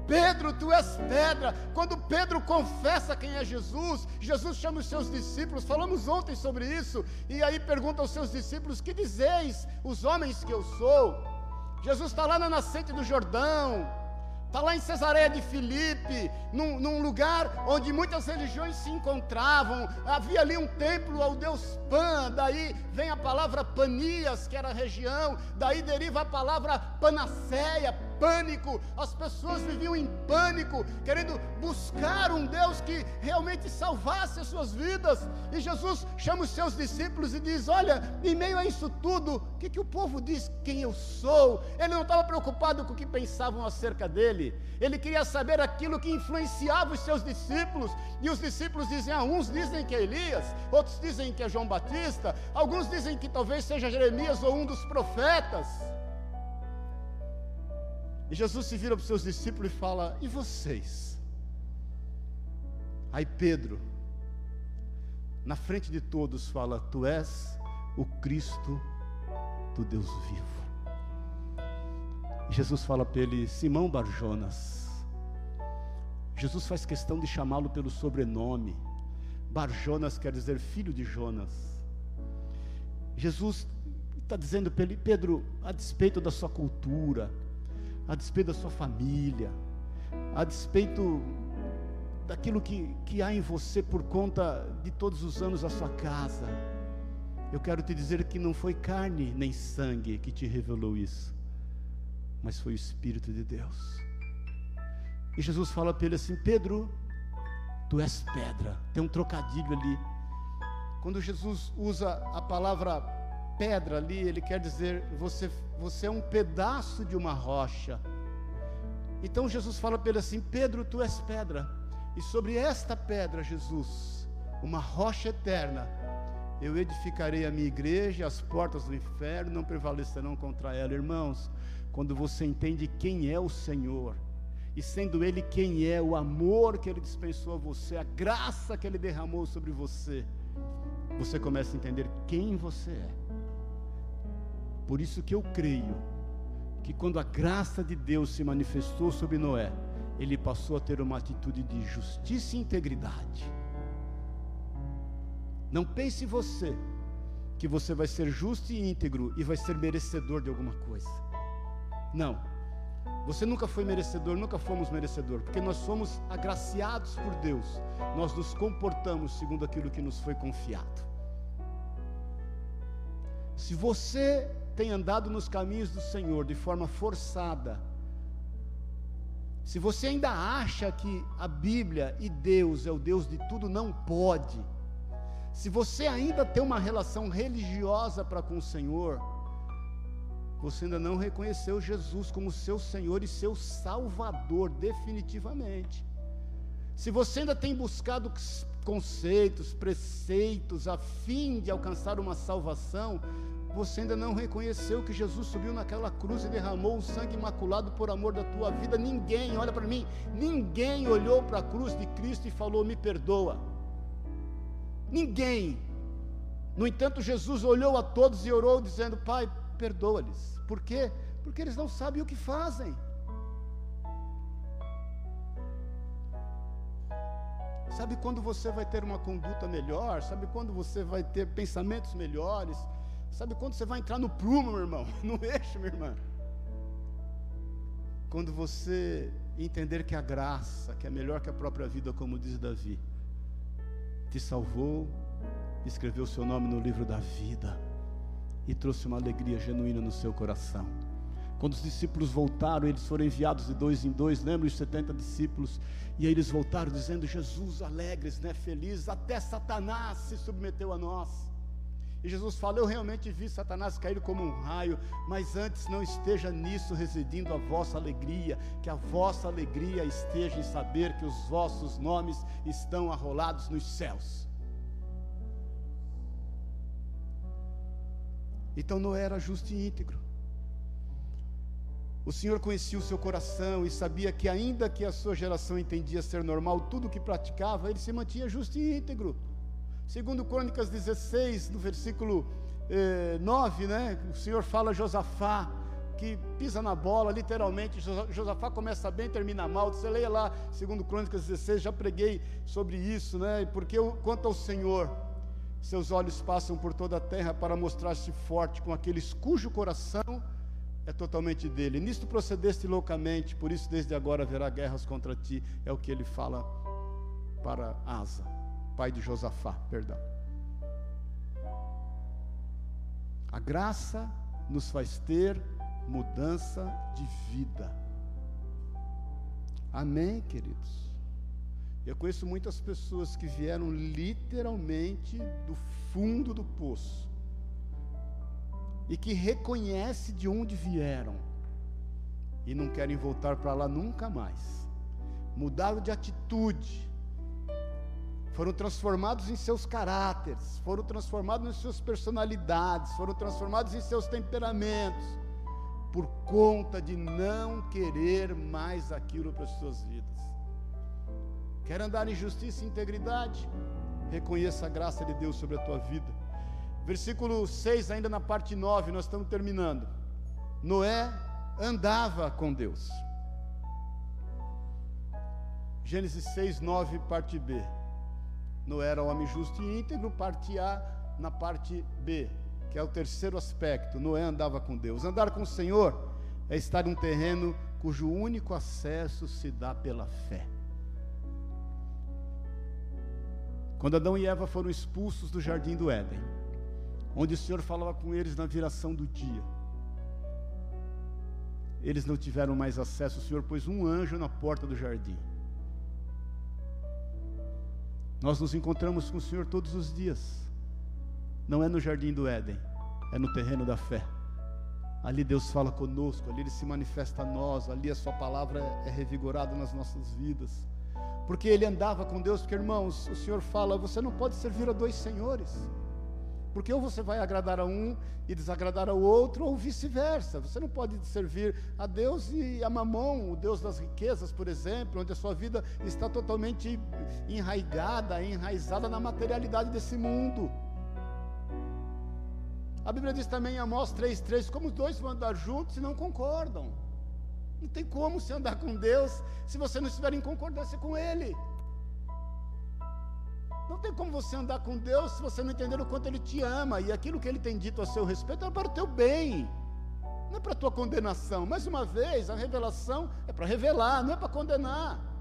Pedro, tu és pedra. Quando Pedro confessa quem é Jesus, Jesus chama os seus discípulos, falamos ontem sobre isso, e aí pergunta aos seus discípulos: Que dizeis os homens que eu sou? Jesus está lá na nascente do Jordão, está lá em Cesareia de Filipe, num, num, lugar onde muitas religiões se encontravam, havia ali um templo ao deus Pan, daí vem a palavra Panias, que era a região, daí deriva a palavra Panaceia, pânico, as pessoas viviam em pânico, querendo buscar um Deus que realmente salvasse as suas vidas. E Jesus chama os seus discípulos e diz: Olha, em meio a isso tudo, o que, que o povo diz quem eu sou? Ele não estava preocupado com o que pensavam acerca dele, ele queria saber aquilo que influenciava os seus discípulos. E os discípulos dizem: ah, uns dizem que é Elias, outros dizem que é João Batista, alguns dizem que talvez seja Jeremias ou um dos profetas. E Jesus se vira para os seus discípulos e fala: E vocês? Aí Pedro, na frente de todos, fala: Tu és o Cristo do Deus vivo. E Jesus fala para ele: Simão Barjonas. Jesus faz questão de chamá-lo pelo sobrenome. Barjonas quer dizer filho de Jonas. Jesus está dizendo para ele: Pedro, a despeito da sua cultura, a despeito da sua família, a despeito daquilo que, que há em você por conta de todos os anos da sua casa. Eu quero te dizer que não foi carne nem sangue que te revelou isso, mas foi o Espírito de Deus. E Jesus fala para ele assim: Pedro, tu és pedra. Tem um trocadilho ali. Quando Jesus usa a palavra pedra ali, ele quer dizer: você você é um pedaço de uma rocha. Então Jesus fala para ele assim: Pedro, tu és pedra, e sobre esta pedra, Jesus, uma rocha eterna, eu edificarei a minha igreja, as portas do inferno não prevalecerão contra ela. Irmãos, quando você entende quem é o Senhor, e sendo Ele quem é, o amor que Ele dispensou a você, a graça que Ele derramou sobre você, você começa a entender quem você é. Por isso que eu creio que quando a graça de Deus se manifestou sobre Noé, ele passou a ter uma atitude de justiça e integridade. Não pense você que você vai ser justo e íntegro e vai ser merecedor de alguma coisa. Não. Você nunca foi merecedor, nunca fomos merecedor, porque nós somos agraciados por Deus. Nós nos comportamos segundo aquilo que nos foi confiado. Se você tem andado nos caminhos do Senhor de forma forçada, se você ainda acha que a Bíblia e Deus é o Deus de tudo, não pode. Se você ainda tem uma relação religiosa para com o Senhor, você ainda não reconheceu Jesus como seu Senhor e seu Salvador, definitivamente. Se você ainda tem buscado conceitos, preceitos, a fim de alcançar uma salvação, você ainda não reconheceu que Jesus subiu naquela cruz e derramou o sangue imaculado por amor da tua vida. Ninguém, olha para mim, ninguém olhou para a cruz de Cristo e falou: Me perdoa. Ninguém. No entanto, Jesus olhou a todos e orou, dizendo: Pai, perdoa-lhes. Por quê? Porque eles não sabem o que fazem. Sabe quando você vai ter uma conduta melhor? Sabe quando você vai ter pensamentos melhores? Sabe quando você vai entrar no prumo, meu irmão? No eixo, minha irmã? Quando você entender que a graça, que é melhor que a própria vida, como diz Davi, te salvou, escreveu seu nome no livro da vida e trouxe uma alegria genuína no seu coração. Quando os discípulos voltaram, eles foram enviados de dois em dois, lembra os 70 discípulos? E aí eles voltaram dizendo: Jesus, alegres, né, felizes, até Satanás se submeteu a nós. E Jesus fala: Eu realmente vi Satanás cair como um raio, mas antes não esteja nisso residindo a vossa alegria, que a vossa alegria esteja em saber que os vossos nomes estão arrolados nos céus. Então não era justo e íntegro. O Senhor conhecia o seu coração e sabia que, ainda que a sua geração entendia ser normal tudo o que praticava, ele se mantinha justo e íntegro. Segundo Crônicas 16, no versículo eh, 9, né? O Senhor fala a Josafá, que pisa na bola, literalmente, Josafá começa bem, termina mal. Você leia lá, segundo Crônicas 16, já preguei sobre isso, né? Porque quanto ao Senhor, seus olhos passam por toda a terra para mostrar-se forte com aqueles cujo coração é totalmente dele. Nisto procedeste loucamente, por isso desde agora haverá guerras contra ti, é o que ele fala para Asa pai de Josafá, perdão. A graça nos faz ter mudança de vida. Amém, queridos? Eu conheço muitas pessoas que vieram literalmente do fundo do poço e que reconhecem de onde vieram e não querem voltar para lá nunca mais. Mudaram de atitude, foram transformados em seus caráteres, foram transformados em suas personalidades, foram transformados em seus temperamentos, por conta de não querer mais aquilo para as suas vidas. Quer andar em justiça e integridade? Reconheça a graça de Deus sobre a tua vida. Versículo 6, ainda na parte 9, nós estamos terminando. Noé andava com Deus. Gênesis 6, 9, parte B. Noé era homem justo e íntegro, parte A na parte B, que é o terceiro aspecto. Noé andava com Deus. Andar com o Senhor é estar em um terreno cujo único acesso se dá pela fé. Quando Adão e Eva foram expulsos do jardim do Éden, onde o Senhor falava com eles na viração do dia, eles não tiveram mais acesso, o Senhor pôs um anjo na porta do jardim. Nós nos encontramos com o Senhor todos os dias. Não é no jardim do Éden, é no terreno da fé. Ali Deus fala conosco, ali Ele se manifesta a nós, ali a Sua palavra é revigorada nas nossas vidas. Porque ele andava com Deus, porque irmãos, o Senhor fala: você não pode servir a dois senhores. Porque ou você vai agradar a um e desagradar ao outro, ou vice-versa. Você não pode servir a Deus e a Mamon, o Deus das riquezas, por exemplo, onde a sua vida está totalmente enraigada, enraizada na materialidade desse mundo. A Bíblia diz também em Amós 3,3: como os dois vão andar juntos e não concordam. Não tem como você andar com Deus se você não estiver em concordância com Ele. Não tem como você andar com Deus se você não entender o quanto Ele te ama e aquilo que Ele tem dito a seu respeito é para o teu bem, não é para a tua condenação. Mais uma vez, a revelação é para revelar, não é para condenar.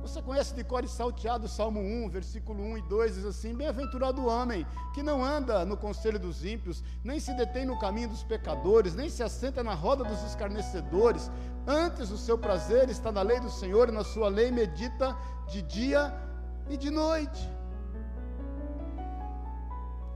Você conhece de cor e salteado Salmo 1, versículo 1 e 2, diz assim: Bem-aventurado o homem que não anda no conselho dos ímpios, nem se detém no caminho dos pecadores, nem se assenta na roda dos escarnecedores. Antes o seu prazer está na lei do Senhor, e na sua lei medita de dia e de noite.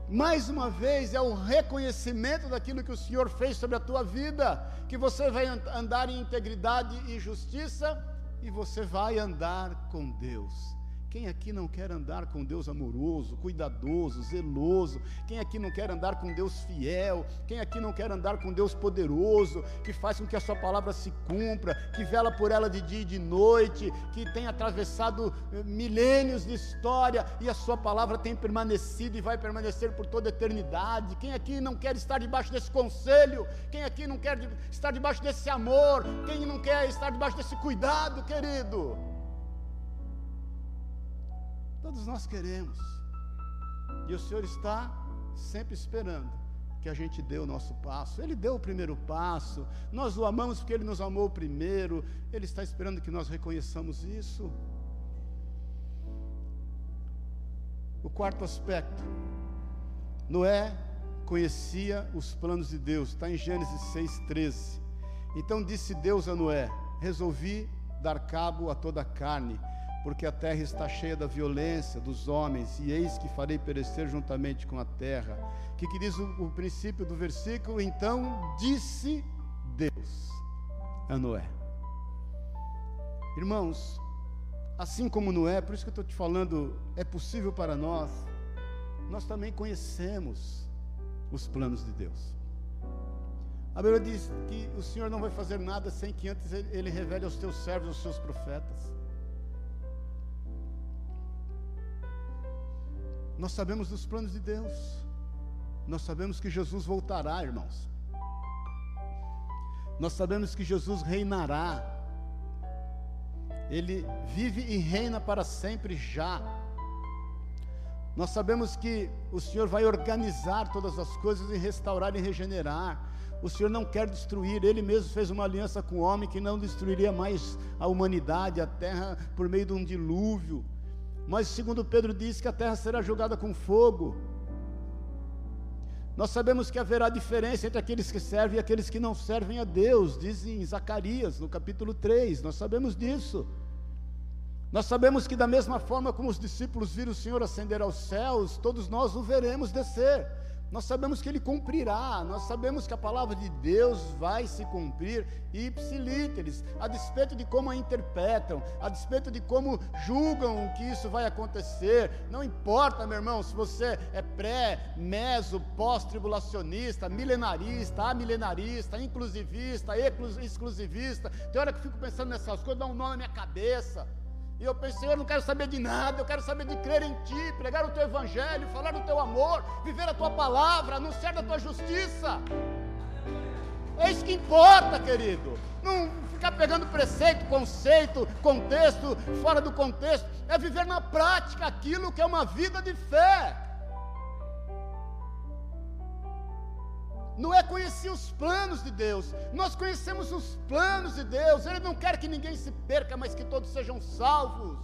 Mais uma vez, é o reconhecimento daquilo que o Senhor fez sobre a tua vida, que você vai andar em integridade e justiça e você vai andar com Deus. Quem aqui não quer andar com Deus amoroso, cuidadoso, zeloso? Quem aqui não quer andar com Deus fiel? Quem aqui não quer andar com Deus poderoso, que faz com que a sua palavra se cumpra, que vela por ela de dia e de noite, que tem atravessado eh, milênios de história e a sua palavra tem permanecido e vai permanecer por toda a eternidade? Quem aqui não quer estar debaixo desse conselho? Quem aqui não quer estar debaixo desse amor? Quem não quer estar debaixo desse cuidado, querido? Todos nós queremos. E o Senhor está sempre esperando que a gente dê o nosso passo. Ele deu o primeiro passo. Nós o amamos porque ele nos amou primeiro. Ele está esperando que nós reconheçamos isso. O quarto aspecto. Noé conhecia os planos de Deus. Está em Gênesis 6,13. Então disse Deus a Noé: Resolvi dar cabo a toda a carne porque a terra está cheia da violência dos homens, e eis que farei perecer juntamente com a terra. Que que diz o, o princípio do versículo? Então disse Deus a Noé. Irmãos, assim como Noé, por isso que eu estou te falando, é possível para nós, nós também conhecemos os planos de Deus. A Bíblia diz que o Senhor não vai fazer nada sem que antes Ele revele aos teus servos, aos seus profetas. Nós sabemos dos planos de Deus. Nós sabemos que Jesus voltará, irmãos. Nós sabemos que Jesus reinará. Ele vive e reina para sempre já. Nós sabemos que o Senhor vai organizar todas as coisas e restaurar e regenerar. O Senhor não quer destruir, Ele mesmo fez uma aliança com o homem que não destruiria mais a humanidade, a terra, por meio de um dilúvio. Mas segundo Pedro diz que a terra será julgada com fogo. Nós sabemos que haverá diferença entre aqueles que servem e aqueles que não servem a Deus, diz em Zacarias, no capítulo 3. Nós sabemos disso. Nós sabemos que da mesma forma como os discípulos viram o Senhor ascender aos céus, todos nós o veremos descer. Nós sabemos que ele cumprirá, nós sabemos que a palavra de Deus vai se cumprir, ipsilíteres, a despeito de como a interpretam, a despeito de como julgam que isso vai acontecer, não importa, meu irmão, se você é pré, meso, pós-tribulacionista, milenarista, amilenarista, inclusivista, exclusivista, tem hora que eu fico pensando nessas coisas, dá um nó na minha cabeça, e eu pensei, eu não quero saber de nada, eu quero saber de crer em Ti, pregar o Teu Evangelho, falar do Teu amor, viver a Tua palavra, anunciar da Tua justiça. É isso que importa, querido. Não ficar pegando preceito, conceito, contexto, fora do contexto. É viver na prática aquilo que é uma vida de fé. Noé conhecia os planos de Deus, nós conhecemos os planos de Deus, Ele não quer que ninguém se perca, mas que todos sejam salvos.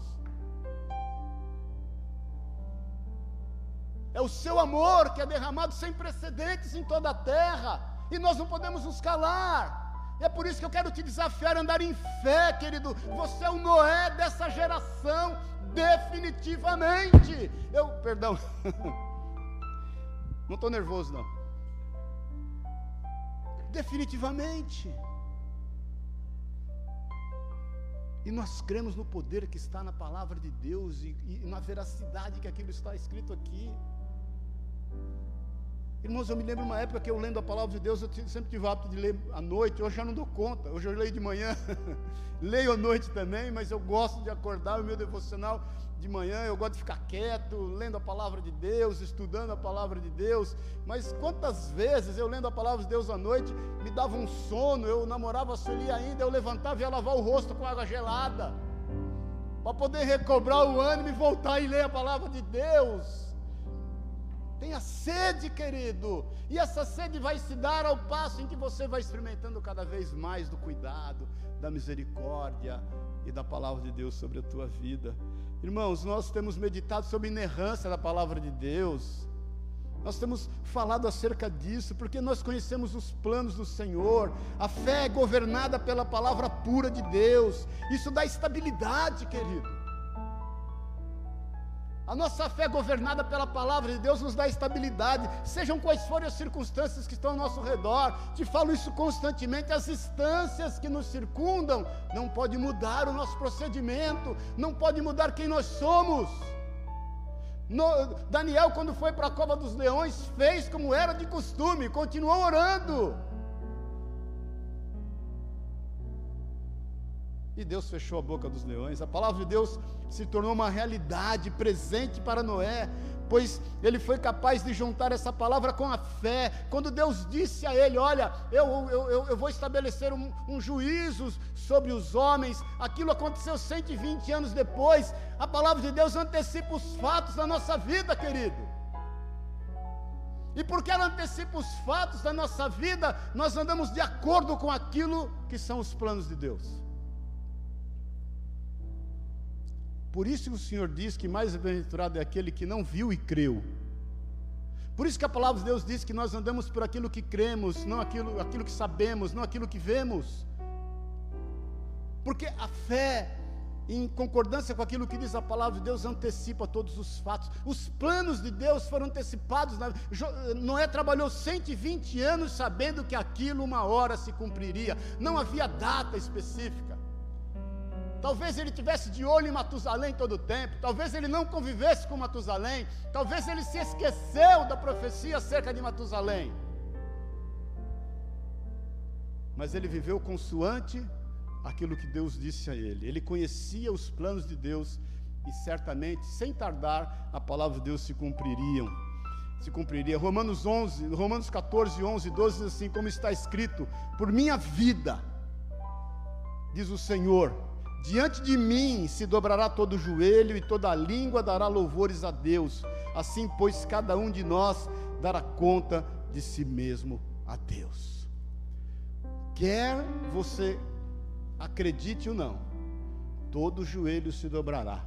É o seu amor que é derramado sem precedentes em toda a terra, e nós não podemos nos calar. É por isso que eu quero te desafiar a andar em fé, querido. Você é o Noé dessa geração, definitivamente. Eu, perdão, não estou nervoso não. Definitivamente. E nós cremos no poder que está na palavra de Deus e, e na veracidade que aquilo está escrito aqui. Irmãos, eu me lembro uma época que eu lendo a palavra de Deus, eu sempre tive o hábito de ler à noite, hoje já não dou conta, hoje eu leio de manhã, leio à noite também, mas eu gosto de acordar o meu devocional de manhã, eu gosto de ficar quieto, lendo a palavra de Deus, estudando a palavra de Deus, mas quantas vezes eu lendo a palavra de Deus à noite, me dava um sono, eu namorava a Sueli ainda, eu levantava e ia lavar o rosto com água gelada, para poder recobrar o ânimo e voltar e ler a palavra de Deus. Tenha sede, querido. E essa sede vai se dar ao passo em que você vai experimentando cada vez mais do cuidado, da misericórdia e da palavra de Deus sobre a tua vida. Irmãos, nós temos meditado sobre a inerrância da palavra de Deus. Nós temos falado acerca disso, porque nós conhecemos os planos do Senhor. A fé é governada pela palavra pura de Deus. Isso dá estabilidade, querido. A nossa fé governada pela palavra de Deus nos dá estabilidade, sejam quais forem as circunstâncias que estão ao nosso redor. Te falo isso constantemente, as instâncias que nos circundam não pode mudar o nosso procedimento, não pode mudar quem nós somos. No, Daniel, quando foi para a cova dos leões, fez como era de costume, continuou orando. E Deus fechou a boca dos leões. A palavra de Deus se tornou uma realidade presente para Noé, pois ele foi capaz de juntar essa palavra com a fé. Quando Deus disse a ele: Olha, eu, eu, eu, eu vou estabelecer um, um juízo sobre os homens, aquilo aconteceu 120 anos depois. A palavra de Deus antecipa os fatos da nossa vida, querido. E porque ela antecipa os fatos da nossa vida, nós andamos de acordo com aquilo que são os planos de Deus. Por isso o Senhor diz que mais bem-aventurado é aquele que não viu e creu. Por isso que a palavra de Deus diz que nós andamos por aquilo que cremos, não aquilo, aquilo que sabemos, não aquilo que vemos. Porque a fé, em concordância com aquilo que diz a palavra de Deus, antecipa todos os fatos. Os planos de Deus foram antecipados. Noé trabalhou 120 anos sabendo que aquilo uma hora se cumpriria. Não havia data específica. Talvez ele tivesse de olho em Matusalém todo o tempo, talvez ele não convivesse com Matusalém, talvez ele se esqueceu da profecia acerca de Matusalém. Mas ele viveu consoante aquilo que Deus disse a ele. Ele conhecia os planos de Deus e certamente, sem tardar, a palavra de Deus se cumpririam. Se cumpriria. Romanos 11, Romanos 14, 11 12 diz assim, como está escrito: Por minha vida, diz o Senhor, Diante de mim se dobrará todo joelho e toda língua dará louvores a Deus. Assim, pois, cada um de nós dará conta de si mesmo a Deus. Quer você acredite ou não, todo joelho se dobrará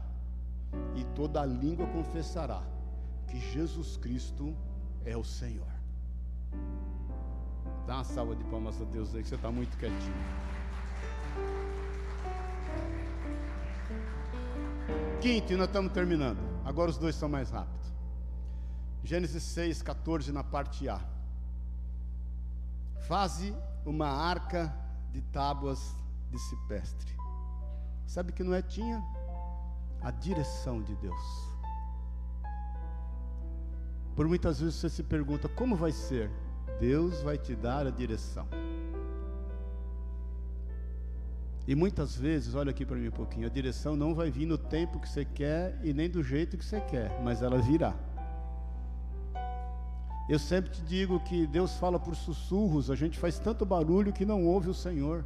e toda língua confessará que Jesus Cristo é o Senhor. Dá uma salva de palmas a Deus aí que você está muito quietinho. Quinto, e nós estamos terminando. Agora os dois são mais rápidos. Gênesis 6, 14, na parte A. Faze uma arca de tábuas de cipestre. Sabe que Noé tinha? A direção de Deus. Por muitas vezes você se pergunta: como vai ser? Deus vai te dar a direção. E muitas vezes, olha aqui para mim um pouquinho, a direção não vai vir no tempo que você quer e nem do jeito que você quer, mas ela virá. Eu sempre te digo que Deus fala por sussurros, a gente faz tanto barulho que não ouve o Senhor.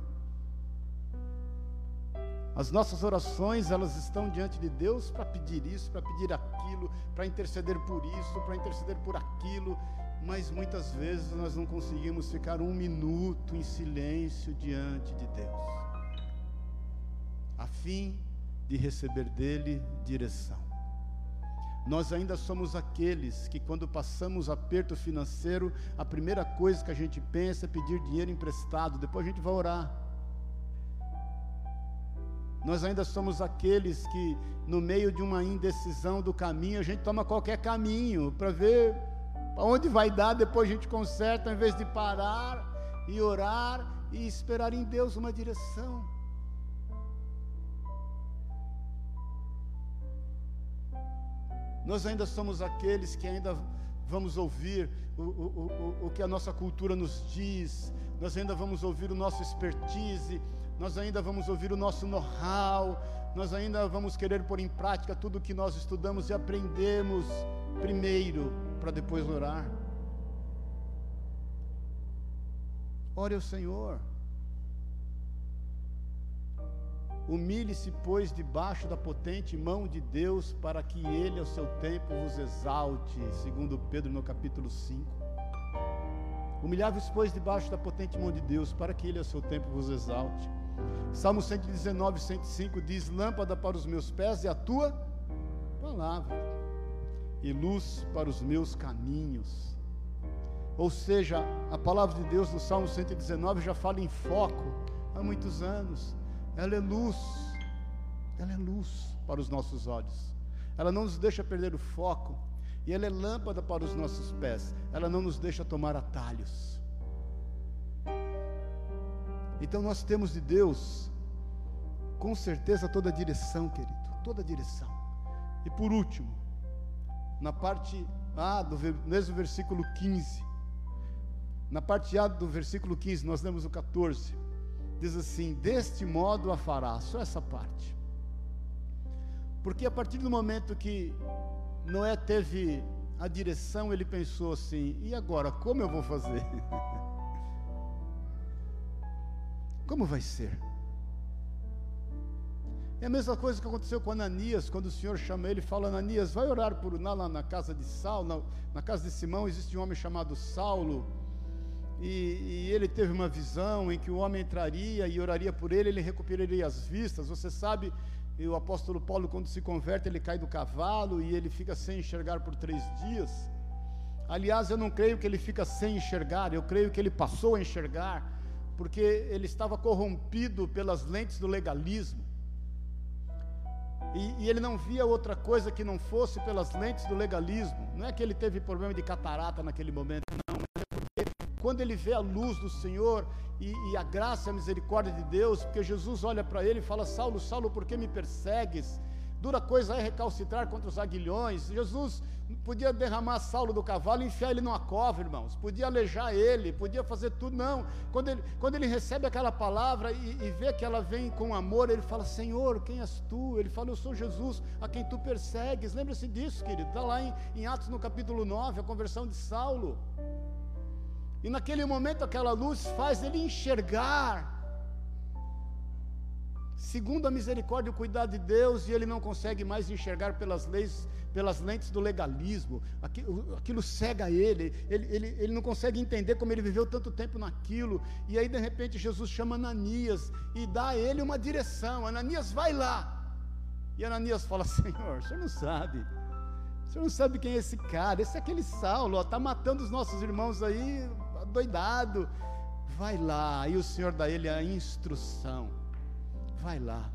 As nossas orações, elas estão diante de Deus para pedir isso, para pedir aquilo, para interceder por isso, para interceder por aquilo, mas muitas vezes nós não conseguimos ficar um minuto em silêncio diante de Deus a fim de receber dele direção. Nós ainda somos aqueles que, quando passamos aperto financeiro, a primeira coisa que a gente pensa é pedir dinheiro emprestado, depois a gente vai orar. Nós ainda somos aqueles que, no meio de uma indecisão do caminho, a gente toma qualquer caminho para ver para onde vai dar, depois a gente conserta, ao invés de parar e orar e esperar em Deus uma direção. Nós ainda somos aqueles que ainda vamos ouvir o, o, o, o que a nossa cultura nos diz, nós ainda vamos ouvir o nosso expertise, nós ainda vamos ouvir o nosso know-how, nós ainda vamos querer pôr em prática tudo o que nós estudamos e aprendemos primeiro, para depois orar. Ore ao Senhor. Humilhe-se, pois, debaixo da potente mão de Deus, para que Ele, ao seu tempo, vos exalte, segundo Pedro no capítulo 5. Humilhai-vos, pois, debaixo da potente mão de Deus, para que Ele, ao seu tempo, vos exalte. Salmo 119, 105 diz: Lâmpada para os meus pés e a tua palavra, e luz para os meus caminhos. Ou seja, a palavra de Deus no Salmo 119 já fala em foco há muitos anos. Ela é luz, ela é luz para os nossos olhos. Ela não nos deixa perder o foco, e ela é lâmpada para os nossos pés. Ela não nos deixa tomar atalhos. Então nós temos de Deus, com certeza, toda a direção, querido, toda a direção. E por último, na parte A do mesmo versículo 15, na parte A do versículo 15, nós lemos o 14, diz assim: Deste modo a fará, só essa parte. Porque a partir do momento que Noé teve a direção, ele pensou assim: e agora, como eu vou fazer? Como vai ser? É a mesma coisa que aconteceu com Ananias, quando o Senhor chama ele e fala: Ananias, vai orar por lá, lá na casa de Saulo, na, na, casa de Simão, existe um homem chamado Saulo, e, e, ele teve uma visão em que o homem entraria e oraria por ele, ele recuperaria as vistas. Você sabe, o apóstolo Paulo, quando se converte, ele cai do cavalo e ele fica sem enxergar por três dias. Aliás, eu não creio que ele fica sem enxergar, eu creio que ele passou a enxergar porque ele estava corrompido pelas lentes do legalismo. E, e, ele não via outra coisa que não fosse pelas lentes do legalismo. Não é que ele teve problema de catarata naquele momento, não. Quando ele vê a luz do Senhor e, e a graça e a misericórdia de Deus, porque Jesus olha para ele e fala: Saulo, Saulo, por que me persegues? Dura coisa é recalcitrar contra os aguilhões. Jesus podia derramar Saulo do cavalo e enfiar ele numa cova, irmãos. Podia alejar ele, podia fazer tudo. Não. Quando ele, quando ele recebe aquela palavra e, e vê que ela vem com amor, ele fala: Senhor, quem és tu? Ele fala: Eu sou Jesus, a quem tu persegues. Lembre-se disso, querido. Está lá em, em Atos no capítulo 9, a conversão de Saulo. E naquele momento aquela luz faz ele enxergar. Segundo a misericórdia e o cuidado de Deus, e ele não consegue mais enxergar pelas leis, pelas lentes do legalismo, aquilo, aquilo cega ele, ele, ele, ele não consegue entender como ele viveu tanto tempo naquilo, e aí de repente Jesus chama Ananias e dá a ele uma direção: Ananias, vai lá. E Ananias fala: Senhor, o senhor não sabe, o senhor não sabe quem é esse cara, esse é aquele Saulo, está matando os nossos irmãos aí, doidado. Vai lá, e o Senhor dá ele a instrução Vai lá.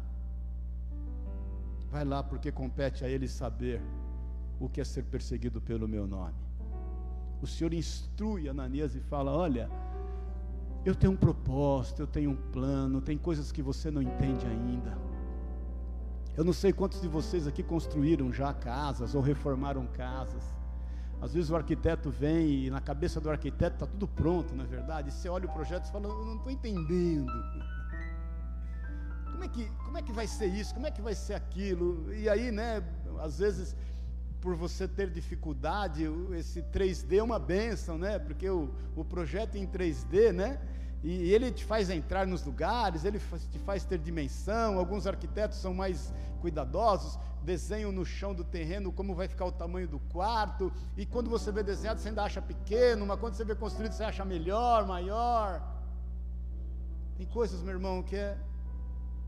Vai lá, porque compete a ele saber o que é ser perseguido pelo meu nome. O Senhor instrui Ananias e fala: Olha, eu tenho um propósito, eu tenho um plano, tem coisas que você não entende ainda. Eu não sei quantos de vocês aqui construíram já casas ou reformaram casas. Às vezes o arquiteto vem e na cabeça do arquiteto está tudo pronto, na é verdade. E você olha o projeto e fala: Eu não estou entendendo como é que, como é que vai ser isso? Como é que vai ser aquilo? E aí, né, às vezes, por você ter dificuldade, esse 3D é uma benção, né? Porque o, o projeto em 3D, né? E ele te faz entrar nos lugares, ele te faz ter dimensão. Alguns arquitetos são mais cuidadosos, desenham no chão do terreno como vai ficar o tamanho do quarto. E quando você vê desenhado, você ainda acha pequeno, mas quando você vê construído, você acha melhor, maior. Tem coisas, meu irmão, que é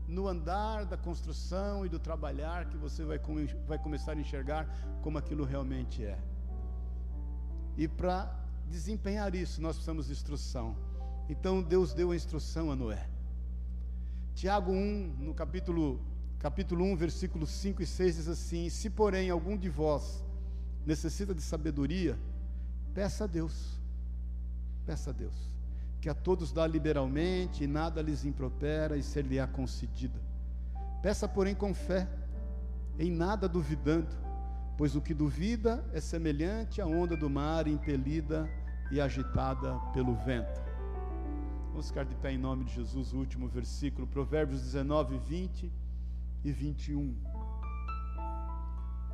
no andar da construção e do trabalhar que você vai, vai começar a enxergar como aquilo realmente é. E para desempenhar isso, nós precisamos de instrução. Então Deus deu a instrução a Noé. Tiago 1, no capítulo, capítulo 1, versículos 5 e 6 diz assim: Se porém algum de vós necessita de sabedoria, peça a Deus. Peça a Deus. que a todos dá liberalmente, e nada lhes impropera, e ser-lhe-á concedida. Peça, porém, com fé, em nada duvidando, pois o que duvida é semelhante à onda do mar impelida e agitada pelo vento. Vamos ficar de pé em nome de Jesus, o último versículo, Provérbios 19, 20 e 21.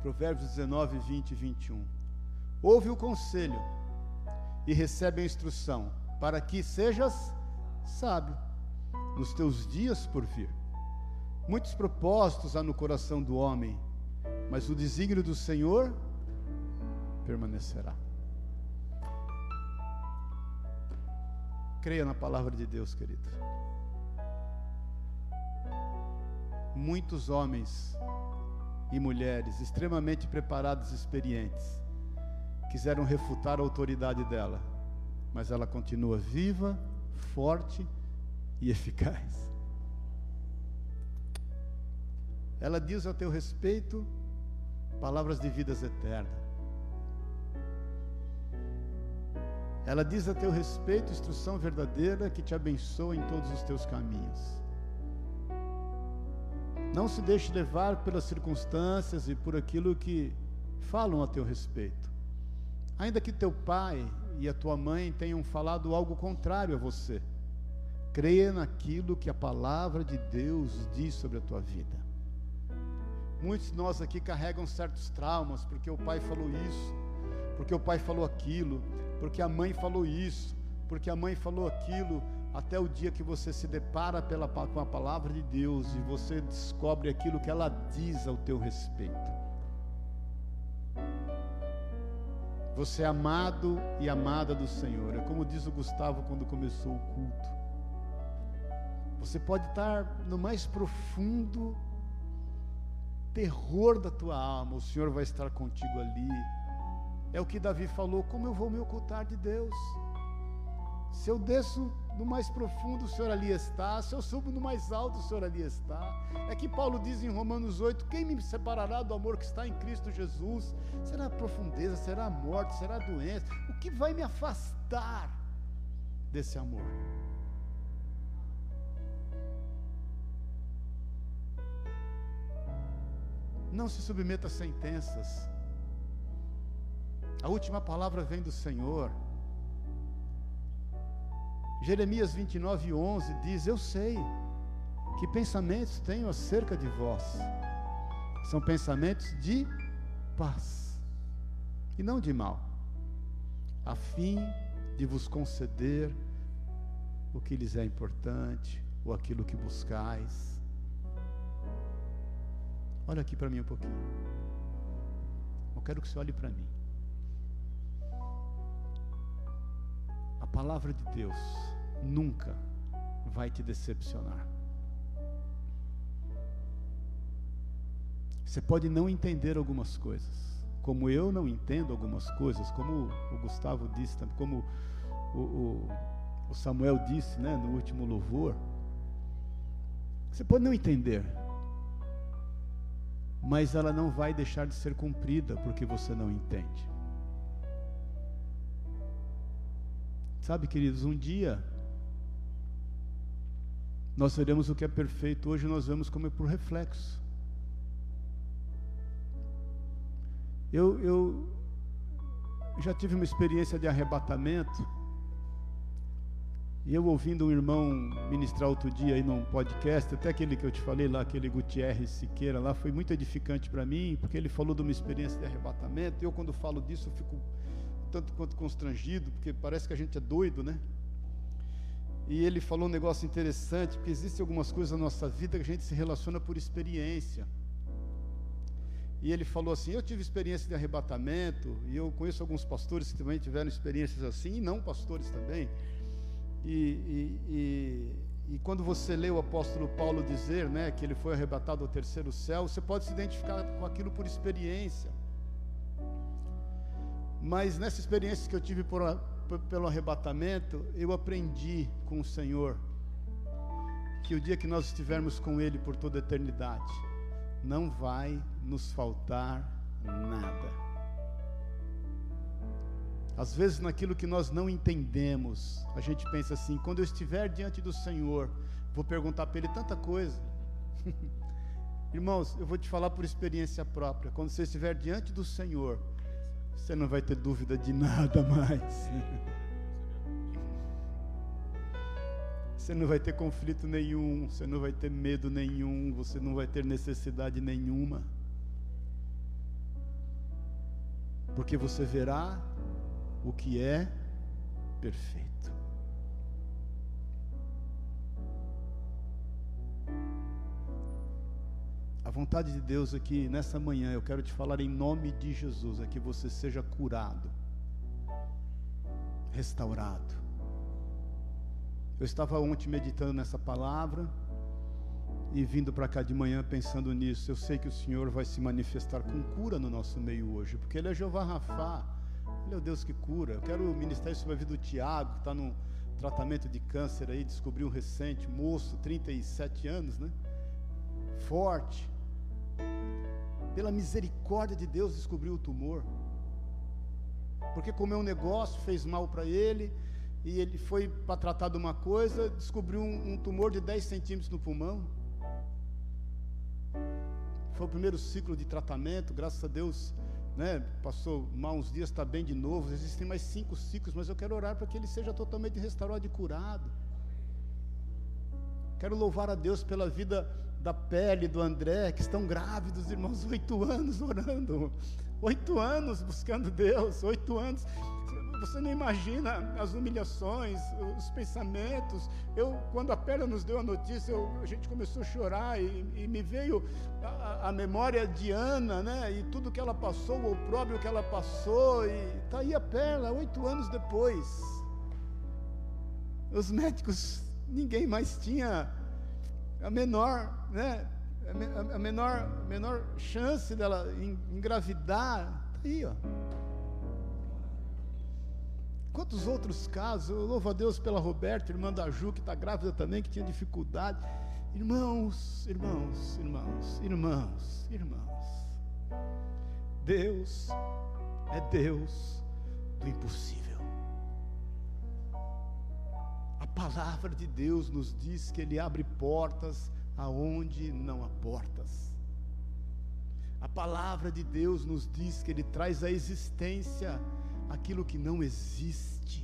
Provérbios 19, 20 e 21. Ouve o conselho e recebe a instrução, para que sejas sábio nos teus dias por vir. Muitos propósitos há no coração do homem, mas o desígnio do Senhor permanecerá. Creia na palavra de Deus, querido. Muitos homens e mulheres extremamente preparados e experientes quiseram refutar a autoridade dela, mas ela continua viva, forte e eficaz. Ela diz a teu respeito palavras de vidas eternas. Ela diz a teu respeito instrução verdadeira que te abençoa em todos os teus caminhos. Não se deixe levar pelas circunstâncias e por aquilo que falam a teu respeito. Ainda que teu pai e a tua mãe tenham falado algo contrário a você, creia naquilo que a palavra de Deus diz sobre a tua vida. Muitos de nós aqui carregam certos traumas porque o pai falou isso, porque o pai falou aquilo, porque a mãe falou isso, porque a mãe falou aquilo, até o dia que você se depara pela, com a palavra de Deus e você descobre aquilo que ela diz ao teu respeito. Você é amado e amada do Senhor. É como diz o Gustavo quando começou o culto. Você pode estar no mais profundo terror da tua alma, o Senhor vai estar contigo ali. É o que Davi falou: como eu vou me ocultar de Deus? Se eu desço no mais profundo, o Senhor ali está. Se eu subo no mais alto, o Senhor ali está. É que Paulo diz em Romanos 8: Quem me separará do amor que está em Cristo Jesus? Será a profundeza, será a morte, será a doença? O que vai me afastar desse amor? Não se submeta a sentenças. A última palavra vem do Senhor. Jeremias 29, 11 diz: Eu sei que pensamentos tenho acerca de vós, são pensamentos de paz e não de mal, a fim de vos conceder o que lhes é importante ou aquilo que buscais. Olha aqui para mim um pouquinho. Eu quero que você olhe para mim. Palavra de Deus nunca vai te decepcionar. Você pode não entender algumas coisas, como eu não entendo algumas coisas, como o Gustavo disse, como o, o, o Samuel disse né, no último louvor. Você pode não entender, mas ela não vai deixar de ser cumprida porque você não entende. Sabe, queridos, um dia nós veremos o que é perfeito, hoje nós vemos como é por reflexo. Eu, eu já tive uma experiência de arrebatamento, e eu ouvindo um irmão ministrar outro dia aí num podcast, até aquele que eu te falei lá, aquele Gutierrez Siqueira lá, foi muito edificante para mim, porque ele falou de uma experiência de arrebatamento. Eu, quando falo disso, eu fico tanto quanto constrangido, porque parece que a gente é doido, né? E ele falou um negócio interessante, porque existem algumas coisas na nossa vida que a gente se relaciona por experiência. E ele falou assim: Eu tive experiência de arrebatamento, e eu conheço alguns pastores que também tiveram experiências assim, e não pastores também. E, e, e, e, quando você lê o apóstolo Paulo dizer né, que ele foi arrebatado ao terceiro céu, você pode se identificar com aquilo por experiência. Mas nessa experiência que eu tive por, por, pelo arrebatamento, eu aprendi com o Senhor que o dia que nós estivermos com Ele por toda a eternidade, não vai nos faltar nada. Às vezes, naquilo que nós não entendemos, a gente pensa assim: quando eu estiver diante do Senhor, vou perguntar para Ele tanta coisa. Irmãos, eu vou te falar por experiência própria: quando você estiver diante do Senhor, você não vai ter dúvida de nada mais. Você não vai ter conflito nenhum, você não vai ter medo nenhum, você não vai ter necessidade nenhuma. Porque você verá o que é perfeito. Vontade de Deus aqui nessa manhã, eu quero te falar em nome de Jesus, é que você seja curado, restaurado. Eu estava ontem meditando nessa palavra e vindo para cá de manhã pensando nisso. Eu sei que o Senhor vai se manifestar com cura no nosso meio hoje, porque Ele é Jeová Rafá. Ele é o Deus que cura. Eu quero ministrar isso sobre a vida do Tiago, que está num tratamento de câncer aí, descobriu recente, moço, 37 anos, né? Forte. Pela misericórdia de Deus descobriu o tumor. Porque comeu um negócio, fez mal para ele, e ele foi para tratar de uma coisa, descobriu um, um tumor de 10 centímetros no pulmão. Foi o primeiro ciclo de tratamento, graças a Deus né, passou mal uns dias, está bem de novo. Existem mais cinco ciclos, mas eu quero orar para que ele seja totalmente restaurado e curado. Quero louvar a Deus pela vida da pele do André, que estão grávidos, irmãos, oito anos orando, oito anos buscando Deus, oito anos você não imagina as humilhações, os pensamentos. Eu, quando a Pérola nos deu a notícia, eu, a gente começou a chorar e, e me veio a, a, memória de Ana, né? E tudo que ela passou, o próprio que ela passou. E está aí a Pérola, oito anos depois. Os médicos, ninguém mais tinha a menor, né? A menor, menor chance dela engravidar. Está aí, ó. Quantos outros casos, eu louvo a Deus pela Roberta, irmã da Ju, que está grávida também, que tinha dificuldade. Irmãos, irmãos, irmãos, irmãos, irmãos. Deus é Deus do impossível. Palavra de Deus nos diz que Ele abre portas aonde não há portas. A palavra de Deus nos diz que Ele traz a existência aquilo que não existe.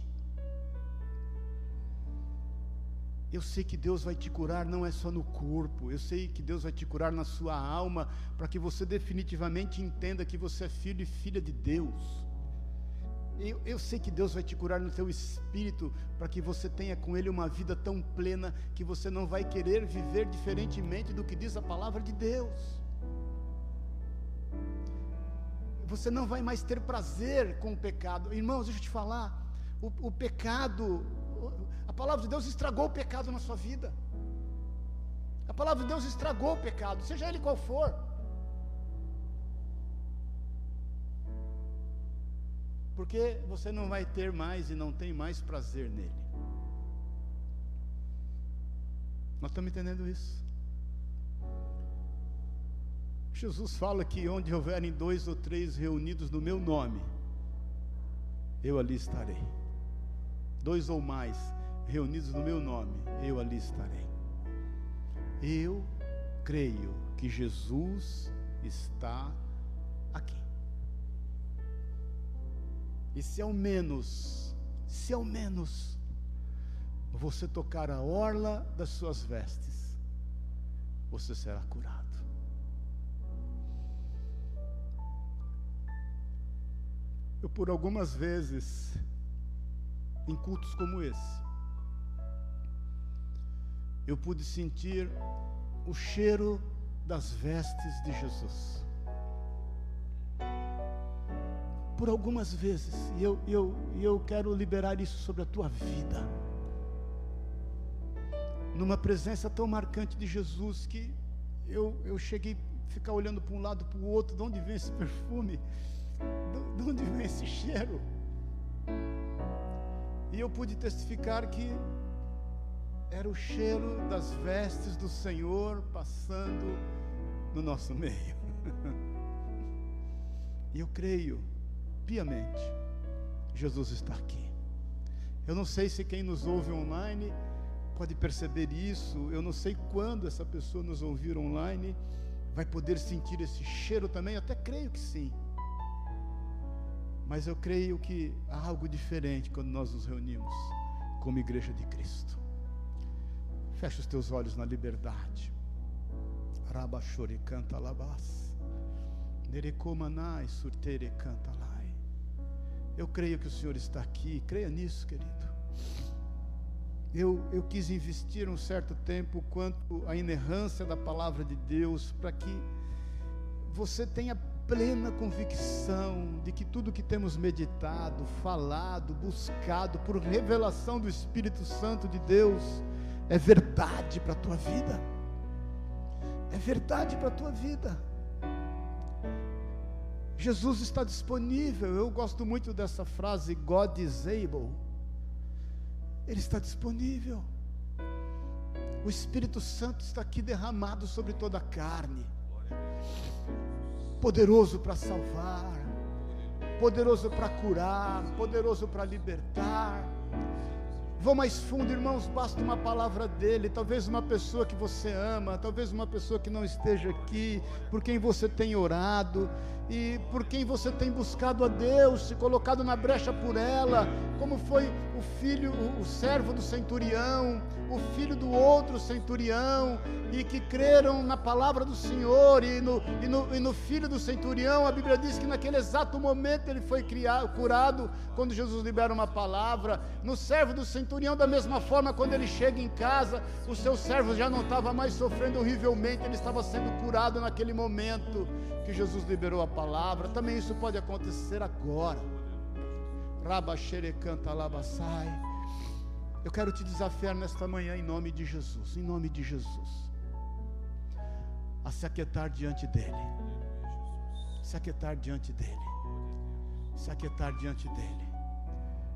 Eu sei que Deus vai te curar não é só no corpo, eu sei que Deus vai te curar na sua alma, para que você definitivamente entenda que você é filho e filha de Deus. Eu, eu, sei que Deus vai te curar no teu espírito, para que você tenha com Ele uma vida tão plena que você não vai querer viver diferentemente do que diz a palavra de Deus você não vai mais ter prazer com o pecado. Irmãos, deixa eu te falar, o, o pecado, a palavra de Deus estragou o pecado na sua vida. A palavra de Deus estragou o pecado, seja ele qual for. Porque você não vai ter mais e não tem mais prazer nele. Nós estamos entendendo isso. Jesus fala que onde houverem dois ou três reunidos no meu nome, eu ali estarei. Dois ou mais reunidos no meu nome, eu ali estarei. Eu creio que Jesus está E se ao menos, se ao menos, você tocar a orla das suas vestes, você será curado. Eu, por algumas vezes, em cultos como esse, eu pude sentir o cheiro das vestes de Jesus. Por algumas vezes, e eu, eu, eu quero liberar isso sobre a tua vida. Numa presença tão marcante de Jesus que eu, eu cheguei a ficar olhando para um lado para o outro, de onde vem esse perfume? de onde vem esse cheiro? E eu pude testificar que era o cheiro das vestes do Senhor passando no nosso meio. e eu creio piamente Jesus está aqui. Eu não sei se quem nos ouve online pode perceber isso. Eu não sei quando essa pessoa nos ouvir online vai poder sentir esse cheiro também. Eu até creio que sim. Mas eu creio que há algo diferente quando nós nos reunimos como igreja de Cristo. Fecha os teus olhos na liberdade. Rabachore canta labas. Nerecomanai surtere canta lai. Eu creio que o Senhor está aqui. Creia nisso, querido. Eu, eu quis investir um certo tempo quanto à inerrância da palavra de Deus, para que você tenha plena convicção de que tudo que temos meditado, falado, buscado por revelação do Espírito Santo de Deus é verdade para a tua vida. É verdade para a tua vida. Jesus está disponível. Eu gosto muito dessa frase, God is able. Ele está disponível. O Espírito Santo está aqui derramado sobre toda a carne. Poderoso para salvar, poderoso para curar, poderoso para libertar. Vou mais fundo, irmãos, basta uma palavra dele, talvez uma pessoa que você ama, talvez uma pessoa que não esteja aqui, por quem você tem orado, e por quem você tem buscado a Deus, se colocado na brecha por ela, como foi o filho, o, servo do centurião, o filho do outro centurião, e que creram na palavra do Senhor e no, e no, e no filho do centurião. A Bíblia diz que naquele exato momento ele foi criado, curado, quando Jesus libera uma palavra. No servo do centurião, da mesma forma, quando ele chega em casa, o seu servo já não estava mais sofrendo horrivelmente, ele estava sendo curado naquele momento que Jesus liberou a palavra. Também isso pode acontecer agora. Rabaxere canta labassai. Eu quero te desafiar nesta manhã em nome de Jesus, em nome de Jesus, a se aquietar diante dEle, se aquietar diante dEle, se aquietar diante dEle,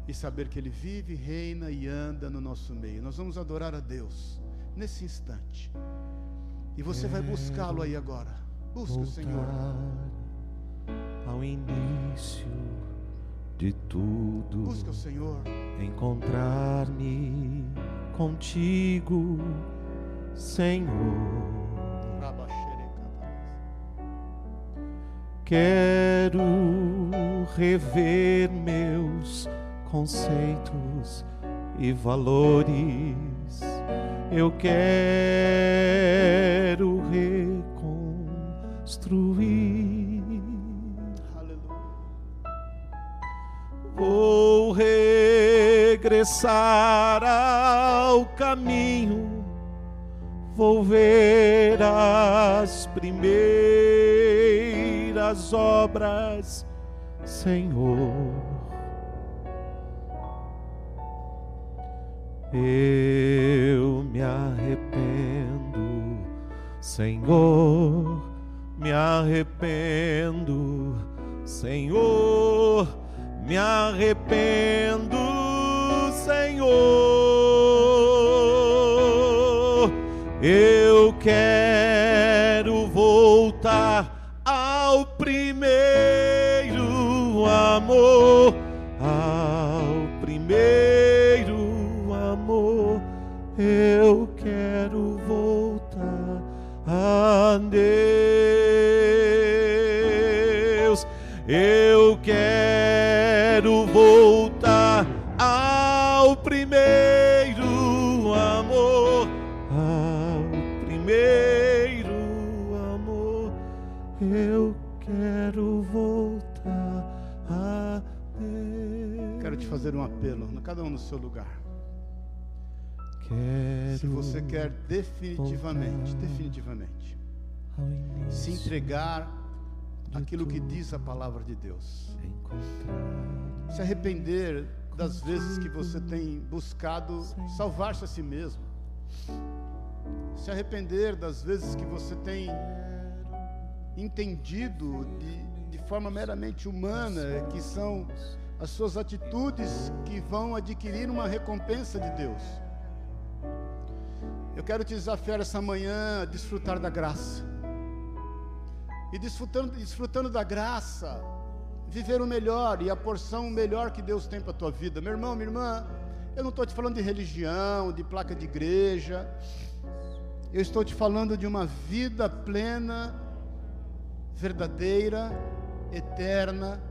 e saber que Ele vive, reina e anda no nosso meio. Nós vamos adorar a Deus nesse instante, e você vai buscá-lo aí agora. Busca o Senhor. Ao início de tudo. Busca o Senhor. Encontrar-me contigo, Senhor. Quero rever meus conceitos e valores. Eu quero regressar ao caminho, vou ver as primeiras obras, Senhor. Eu me arrependo, Senhor, me arrependo, Senhor me arrependo, Senhor. Eu quero um apelo, cada um no seu lugar. Quero Se você quer definitivamente, definitivamente, se entregar aquilo que diz a palavra de Deus, se arrepender das vezes que você tem buscado salvar-se a si mesmo, se arrepender das vezes que você tem entendido de, de forma meramente humana que são as suas atitudes que vão adquirir uma recompensa de Deus. Eu quero te desafiar essa manhã a desfrutar da graça. E desfrutando, desfrutando da graça, viver o melhor e a porção melhor que Deus tem para a tua vida. Meu irmão, minha irmã, eu não estou te falando de religião, de placa de igreja. Eu estou te falando de uma vida plena, verdadeira, eterna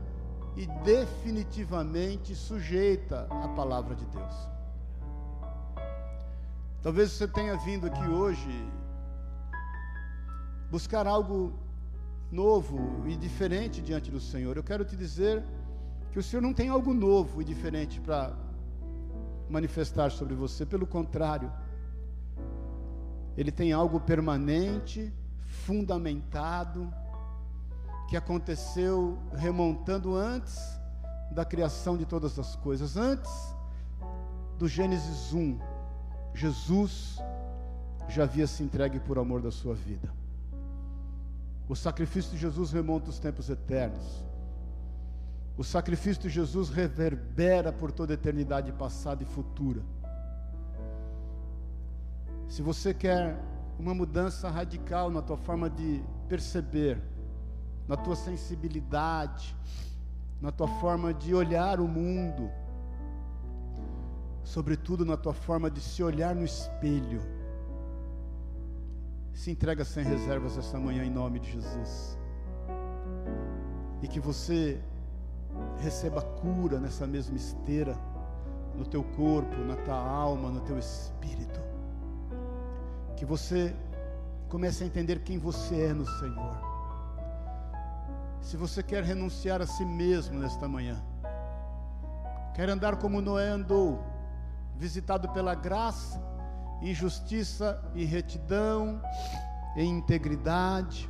e definitivamente sujeita à palavra de Deus. Talvez você tenha vindo aqui hoje buscar algo novo e diferente diante do Senhor. Eu quero te dizer que o Senhor não tem algo novo e diferente para manifestar sobre você, pelo contrário, Ele tem algo permanente, fundamentado, que aconteceu remontando antes da criação de todas as coisas, antes do Gênesis 1 Jesus já havia se entregue por amor da sua vida. O sacrifício de Jesus remonta os tempos eternos. O sacrifício de Jesus reverbera por toda a eternidade passada e futura. Se você quer uma mudança radical na tua forma de perceber, na tua sensibilidade, na tua forma de olhar o mundo, sobretudo na tua forma de se olhar no espelho. Se entrega sem reservas essa manhã em nome de Jesus. E que você receba cura nessa mesma esteira, no teu corpo, na tua alma, no teu espírito. Que você comece a entender quem você é no Senhor. Se você quer renunciar a si mesmo nesta manhã, quer andar como Noé andou, visitado pela graça, em justiça e retidão, em integridade,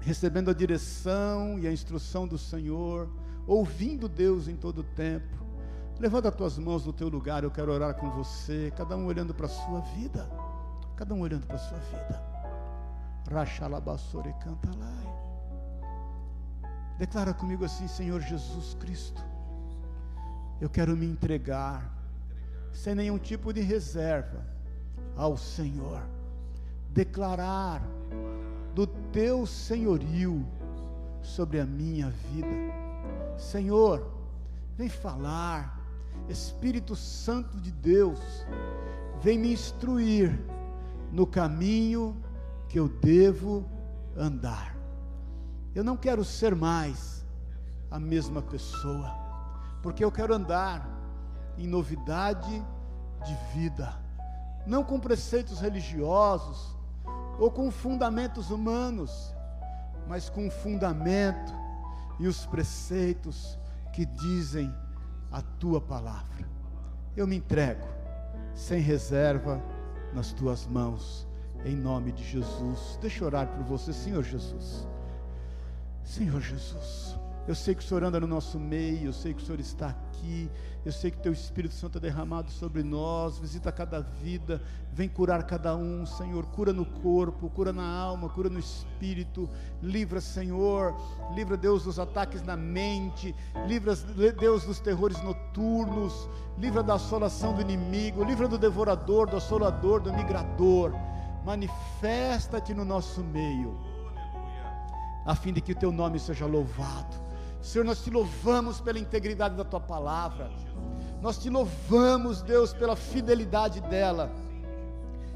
recebendo a direção e a instrução do Senhor, ouvindo Deus em todo o tempo. Levanta as tuas mãos no teu lugar, eu quero orar com você, cada um olhando para a sua vida. Cada um olhando para a sua vida. Rachalabassore canta lá. Declara comigo assim, Senhor Jesus Cristo. Eu quero me entregar sem nenhum tipo de reserva ao Senhor, declarar do teu senhorio sobre a minha vida. Senhor, vem falar, Espírito Santo de Deus, vem me instruir no caminho que eu devo andar. Eu não quero ser mais a mesma pessoa, porque eu quero andar em novidade de vida, não com preceitos religiosos ou com fundamentos humanos, mas com o fundamento e os preceitos que dizem a tua palavra. Eu me entrego sem reserva nas tuas mãos, em nome de Jesus. Deixa eu orar por você, Senhor Jesus. Senhor Jesus. Eu sei que o Senhor anda no nosso meio, eu sei que o Senhor está aqui, eu sei que Teu Espírito Santo é derramado sobre nós, visita cada vida, vem curar cada um, Senhor, cura no corpo, cura na alma, cura no espírito, livra, Senhor, livra, Deus, dos ataques na mente, livra, Deus, dos terrores noturnos, livra da assolação do inimigo, livra do devorador, do assolador, do migrador, manifesta-te no nosso meio, a fim de que o Teu nome seja louvado Senhor, nós te louvamos pela integridade da tua palavra. Nós te louvamos, Deus, pela fidelidade dela.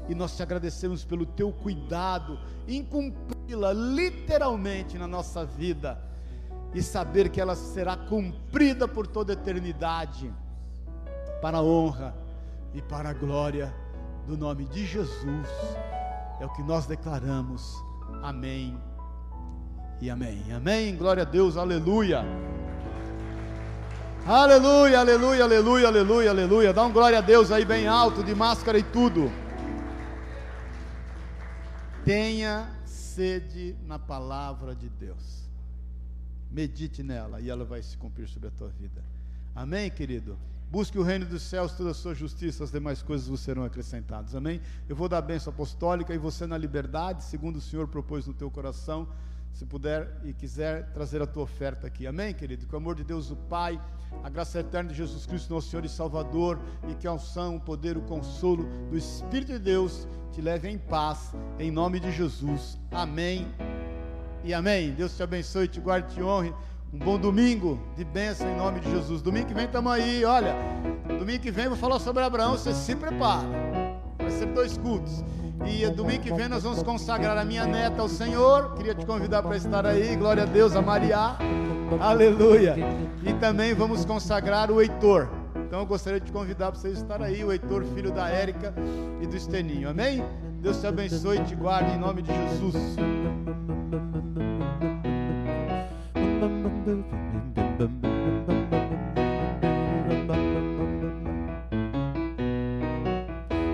E nós te agradecemos pelo teu cuidado em cumpri-la literalmente na nossa vida e saber que ela será cumprida por toda a eternidade, para a honra e para a glória do nome de Jesus. É o que nós declaramos. Amém e amém. Amém. Glória a Deus. Aleluia. Aleluia, aleluia, aleluia, aleluia, aleluia. Dá um glória a Deus aí bem alto, de máscara e tudo. Tenha sede na palavra de Deus. Medite nela e ela vai se cumprir sobre a tua vida. Amém, querido? Busque o reino dos céus, toda a sua justiça, as demais coisas vos serão acrescentadas. Amém? Eu vou dar a bênção apostólica e você na liberdade, segundo o Senhor propôs no teu coração se puder e quiser trazer a tua oferta aqui. Amém, querido? Que o amor de Deus, o Pai, a graça eterna de Jesus Cristo, nosso Senhor e Salvador, e que a unção, o poder, o consolo do Espírito de Deus te leve em paz, em nome de Jesus. Amém e amém. Deus te abençoe, te guarde, te honre. Um bom domingo de bênção em nome de Jesus. Domingo que vem estamos aí, olha. Domingo que vem vou falar sobre Abraão, você se prepara. Vai ser dois cultos. E domingo que vem nós vamos consagrar a minha neta ao Senhor. Queria te convidar para estar aí. Glória a Deus, a Maria. Aleluia. E também vamos consagrar o Heitor. Então eu gostaria de te convidar para você estar aí, o Heitor, filho da Érica e do Esteninho. Amém? Deus te abençoe e te guarde em nome de Jesus.